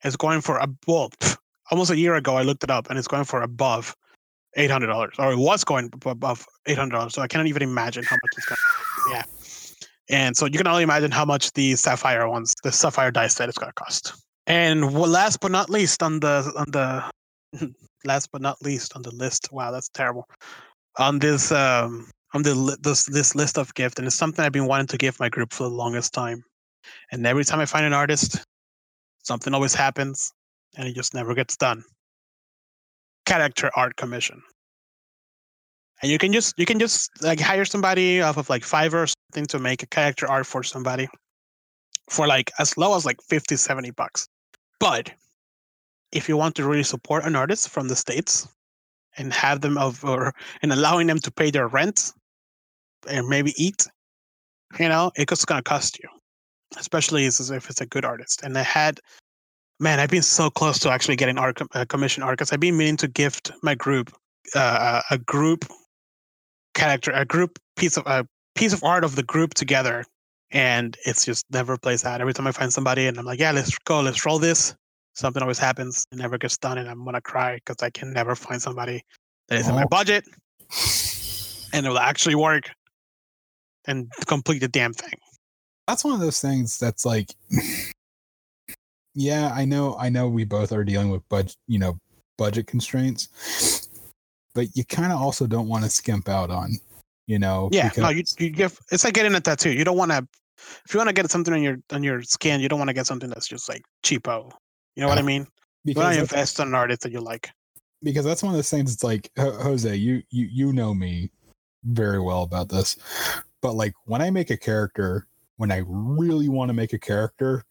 It's going for a well, pff, almost a year ago. I looked it up, and it's going for above eight hundred dollars, or it was going above eight hundred dollars. So I cannot even imagine how much it's going. Yeah, and so you can only imagine how much the sapphire ones, the sapphire dice set, is going to cost. And last but not least on the on the last but not least on the list. Wow, that's terrible. On this um on the this this list of gift, and it's something I've been wanting to give my group for the longest time. And every time I find an artist, something always happens, and it just never gets done. Character art commission. And you can just you can just like hire somebody off of like Fiverr or something to make a character art for somebody for like as low as like 50, 70 bucks. But if you want to really support an artist from the States and have them of or and allowing them to pay their rent and maybe eat, you know, it's gonna cost you. Especially if it's a good artist. And I had man, I've been so close to actually getting art uh, commission art because I've been meaning to gift my group uh, a group character, a group piece of a piece of art of the group together, and it's just never plays out. Every time I find somebody and I'm like, yeah, let's go, let's roll this. Something always happens. It never gets done, and I'm gonna cry because I can never find somebody that is in my Oh. budget and it will actually work and complete the damn thing. That's one of those things that's like, yeah, I know, I know, we both are dealing with budget, you know, budget constraints, but you kind of also don't want to skimp out on, you know, Yeah, no, you you give it's like getting a tattoo. You don't want to if you want to get something on your on your skin, you don't want to get something that's just like cheapo. You know what I mean? You because want to that's, invest in an artist that you like. because that's one of those things. It's like Jose, you you you know me very well about this, but like when I make a character, when I really want to make a character,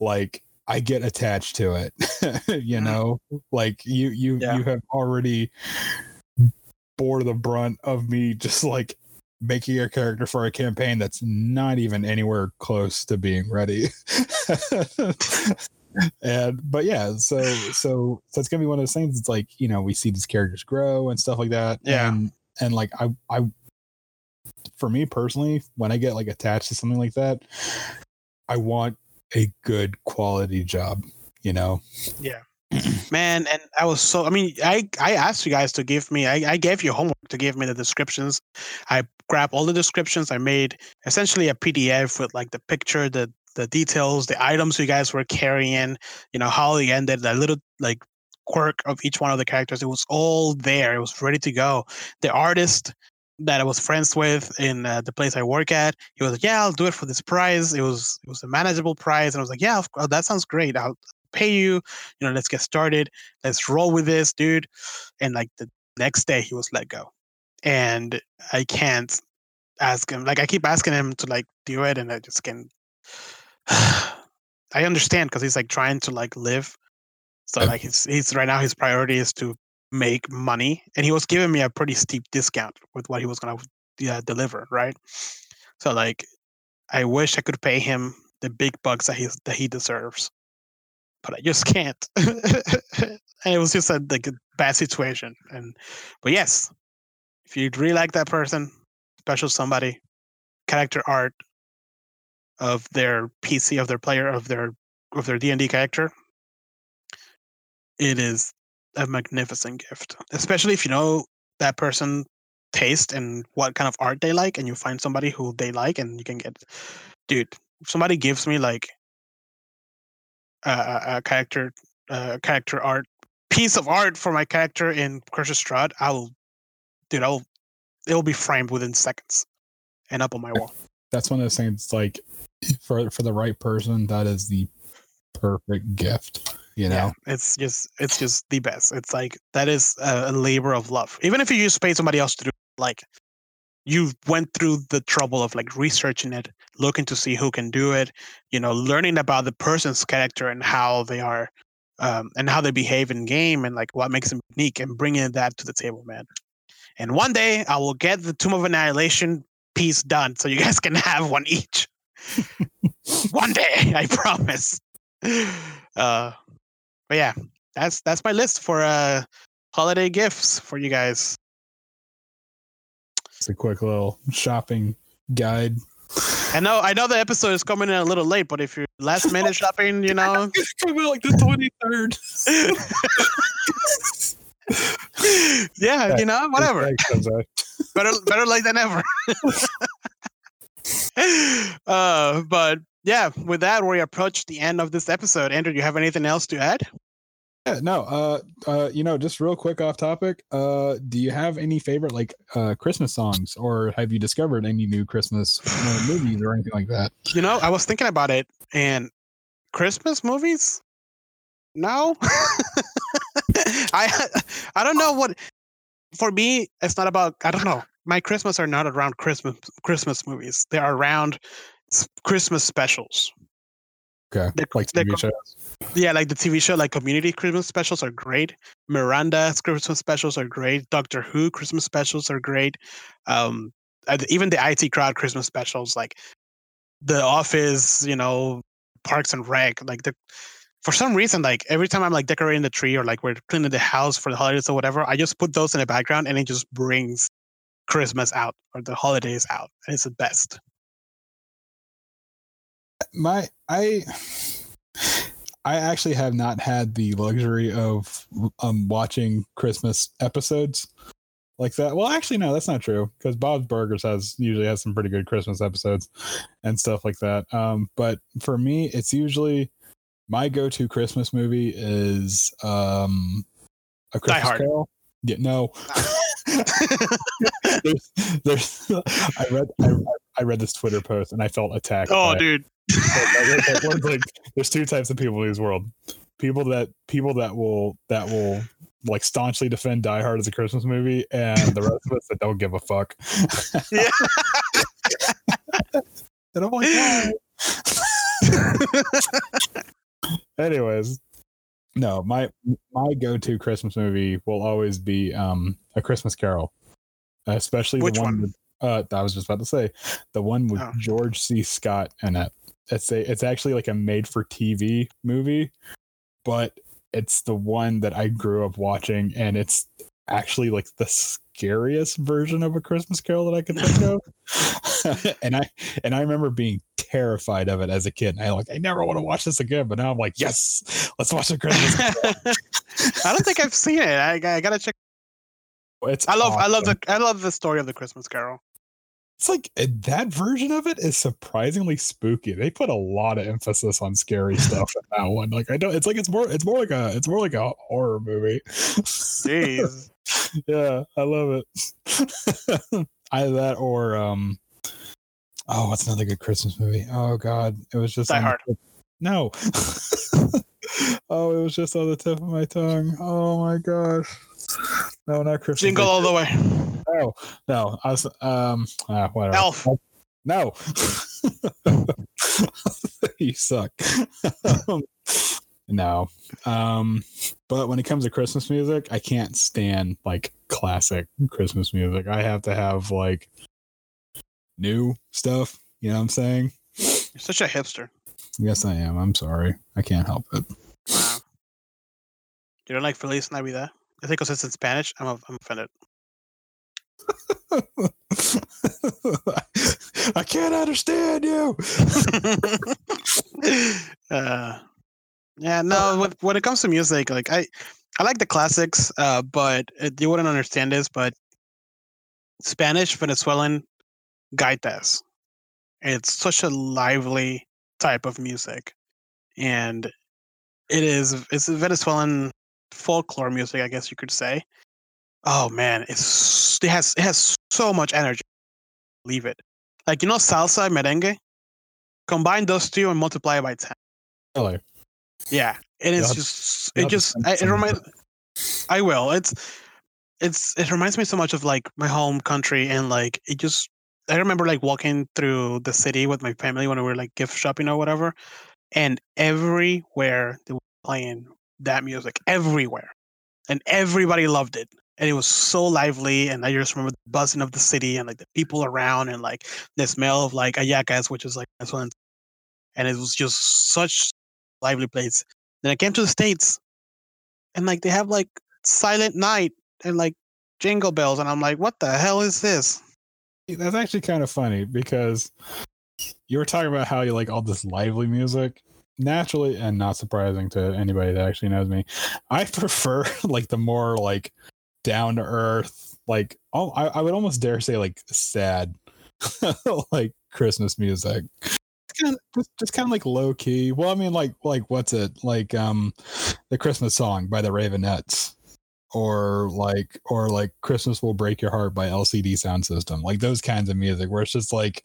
like I get attached to it. you Mhm. know, like you you Yeah. you have already bore the brunt of me just like making a character for a campaign that's not even anywhere close to being ready. and but yeah, so so so it's gonna be one of those things. It's like you know we see these characters grow and stuff like that. Yeah. and, and like I I for me personally, when I get like attached to something like that, I want a good quality job. You know, Yeah. man and i was so i mean i i asked you guys to give me i, I gave you homework to give me the descriptions. I grabbed all the descriptions. I made essentially a pdf with like the picture the the details the items you guys were carrying you know how they ended the little like quirk of each one of the characters. It was all there. It was ready to go. The artist that I was friends with in uh, the place I work at. He was like, "Yeah, I'll do it for this price." It was it was a manageable price, and I was like, "Yeah, course, that sounds great. I'll pay you. You know, let's get started. Let's roll with this, dude." And like the next day, he was let go, and I can't ask him. Like I keep asking him to like do it, and I just can't. I understand because he's like trying to like live. So like he's he's right now his priority is to make money, and he was giving me a pretty steep discount with what he was gonna yeah, deliver, right? So like, I wish I could pay him the big bucks that he that he deserves, but I just can't. and it was just a like a bad situation. And but yes, if you really like that person, special somebody, character art of their PC of their player of their of their D and D character, it is a magnificent gift, especially if you know that person taste and what kind of art they like and you find somebody who they like and you can get dude if somebody gives me like a, a, character uh, character art piece of art for my character in Curse of Strahd, I'll dude I'll it'll be framed within seconds and up on my wall. that's one of those things. Like for for the right person, that is the perfect gift. You know, Yeah, it's just it's just the best. It's like that is a, labor of love. Even if you just pay somebody else to do, it, like you went through the trouble of like researching it, looking to see who can do it, you know, learning about the person's character and how they are, um, and how they behave in game and like what makes them unique, and bringing that to the table, man. And one day I will get the Tomb of Annihilation piece done, so you guys can have one each. one day, I promise. Uh, but yeah, that's that's my list for uh holiday gifts for you guys. it's a quick little shopping guide. I know I know the episode is coming in a little late, but if you're last minute shopping, you know, It's coming like the twenty third. yeah, you know, whatever. Better better late than ever. uh, but yeah, with that, we approach the end of this episode. Andrew, do you have anything else to add? Yeah, no, uh, uh, you know, just real quick off topic. Uh, do you have any favorite like uh Christmas songs, or have you discovered any new Christmas uh, movies or anything like that? You know, I was thinking about it, and Christmas movies. No, I I don't know what. For me, it's not about. I don't know. My Christmas are not around Christmas Christmas movies. They are around Christmas specials. Okay, The- like TV shows. Yeah, like the TV show, like Community Christmas specials are great. Miranda's Christmas specials are great. Doctor Who Christmas specials are great. Um, uh, even the IT Crowd Christmas specials, like The Office, you know, Parks and Rec, like the. For some reason, like every time I'm like decorating the tree or like we're cleaning the house for the holidays or whatever, I just put those in the background and it just brings Christmas out or the holidays out. And it's the best. My i i actually have not had the luxury of um watching christmas episodes like that. Well actually no that's not true because bob's burgers has usually has some pretty good christmas episodes and stuff like that. Um but for me it's usually my go-to christmas movie is um a christmas Hard. carol. Yeah no. There's, there's i read I, I read this twitter post and i felt attacked oh, dude. Like, like, there's two types of people in this world people that people that will that will like staunchly defend Die Hard as a Christmas movie, and the rest of us that don't give a fuck. Yeah. and I'm like? Anyways, no, my my go-to Christmas movie will always be um a Christmas Carol, especially Which the one. one? With, uh, I was just about to say the one with Oh. George C. Scott in it. It's a it's actually like a made-for-TV movie, but it's the one that I grew up watching, and it's actually like the scariest version of a Christmas Carol that I could think of. and I and I remember being terrified of it as a kid. And I like I never want to watch this again, but now I'm like, yes, let's watch the Christmas. I don't think I've seen it. I, I gotta check. It's I love I love the I love the story of the Christmas Carol. It's like uh, that version of it is surprisingly spooky. They put a lot of emphasis on scary stuff in that one. Like I don't. It's like it's more. It's more like a. It's more like a horror movie. Jeez. yeah, I love it. Either that or um. Oh, what's another good Christmas movie? Oh God, it was just Die the Hard. No. oh, it was just on the tip of my tongue. Oh my gosh. No, not Christmas. Jingle all the way. No, no. I was um. Ah, whatever. Elf. No. you suck. no. Um, but when it comes to Christmas music, I can't stand like classic Christmas music. I have to have like new stuff. You know what I'm saying? You're such a hipster. Yes, I am. I'm sorry. I can't help it. Wow. You don't like Feliz Navidad? I think because it's in Spanish, I'm, I'm offended. I can't understand you. uh, yeah, no. When, when it comes to music, like I, I like the classics, uh, but uh, you wouldn't understand this. But Spanish Venezuelan gaitas, it's such a lively type of music, and it is it's Venezuelan folklore music, I guess you could say. Oh man, it's it has it has so much energy. Leave it, like you know, salsa and merengue. Combine those two and multiply it by ten. Really? Yeah, and it's just it just I- it reminds. I will. It's it's it reminds me so much of like my home country and like it just. I remember like walking through the city with my family when we were like gift shopping or whatever, and everywhere they were playing that music everywhere, and everybody loved it. And it was so lively, and I just remember the buzzing of the city and like the people around, and like the smell of like hallacas, which is like Venezuelan, and it was just such lively place. Then I came to the states, and like they have like Silent Night and like Jingle Bells, and I'm like, what the hell is this? That's actually kind of funny because you were talking about how you like all this lively music. Naturally, and not surprising to anybody that actually knows me, I prefer like the more like down to earth, like oh, I, I would almost dare say like sad, like Christmas music. Kind of just, just kind of like low key. Well, I mean, like like what's it like? Um, the Christmas song by the Raveonettes or like or like Christmas will break your heart by LCD Soundsystem, like those kinds of music where it's just like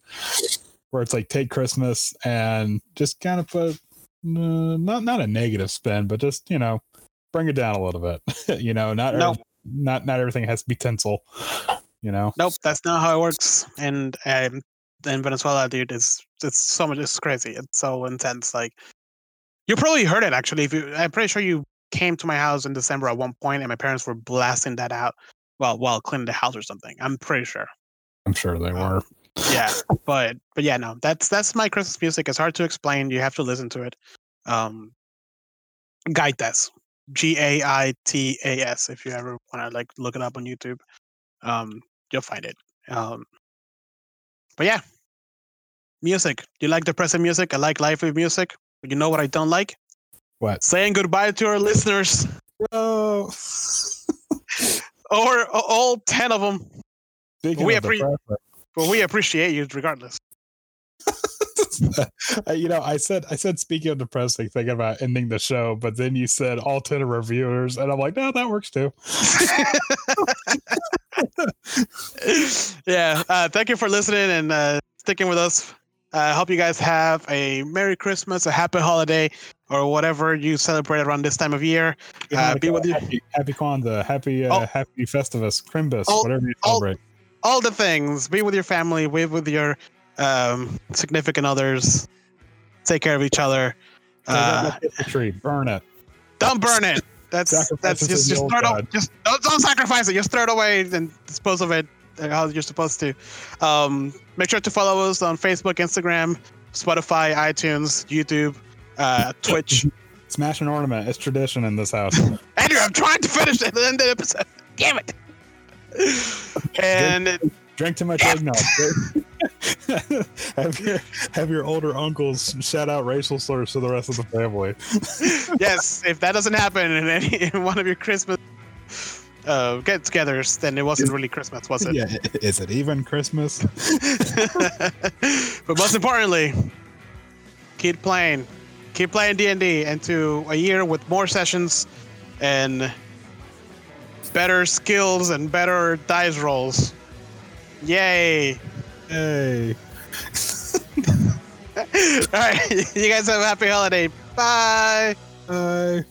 where it's like take Christmas and just kind of put uh, not not a negative spin, but just you know bring it down a little bit. you know, not No. every- not not everything has to be tinsel. You know, Nope, that's not how it works. And um, in Venezuela, dude, it's it's so much. It's crazy. It's so intense. Like you probably heard it actually. If you, I'm pretty sure you came to my house in December at one point, and my parents were blasting that out while while cleaning the house or something. I'm pretty sure. I'm sure they were. yeah but but yeah no that's that's my christmas music it's hard to explain you have to listen to it um gaitas g-a-i-t-a-s if you ever want to like look it up on youtube um you'll find it um but yeah music you like depressive music i like lively music but you know what i don't like What? saying goodbye to our listeners Oh, or a- all 10 of them speaking We of appre- depressing, but we appreciate you regardless Uh, you know, I said I said speaking of depressing, thinking about ending the show, but then you said all ten of our viewers, and I'm like, no, that works too. yeah. Uh, thank you for listening and uh, sticking with us. I hope you guys have a Merry Christmas, a Happy Holiday, or whatever you celebrate around this time of year. Uh, be with you. Happy, happy Kwanzaa, happy uh, Oh. happy Festivus, Crimbus, Oh, whatever you celebrate. All the things. Be with your family. Be with your um, significant others. Take care of each other. Uh, Christmas tree, burn it. don't burn it. That's that's just just throw it. Just don't, don't sacrifice it. Just throw it away and dispose of it uh, how you're supposed to. Um, make sure to follow us on Facebook, Instagram, Spotify, iTunes, YouTube, uh, Twitch. Smash an ornament. It's tradition in this house. Andrew, I'm trying to finish at the end of the episode. Damn it. And Drink too much eggnog. have your have your older uncles shout out racial slurs to the rest of the family. yes, if that doesn't happen in any in one of your Christmas uh, get-togethers, then it wasn't really Christmas, was it? Yeah, is it even Christmas? but most importantly, keep playing, keep playing D and D into a year with more sessions and better skills and better dice rolls. Yay! Hey. All right, you guys have a happy holiday. Bye. Bye.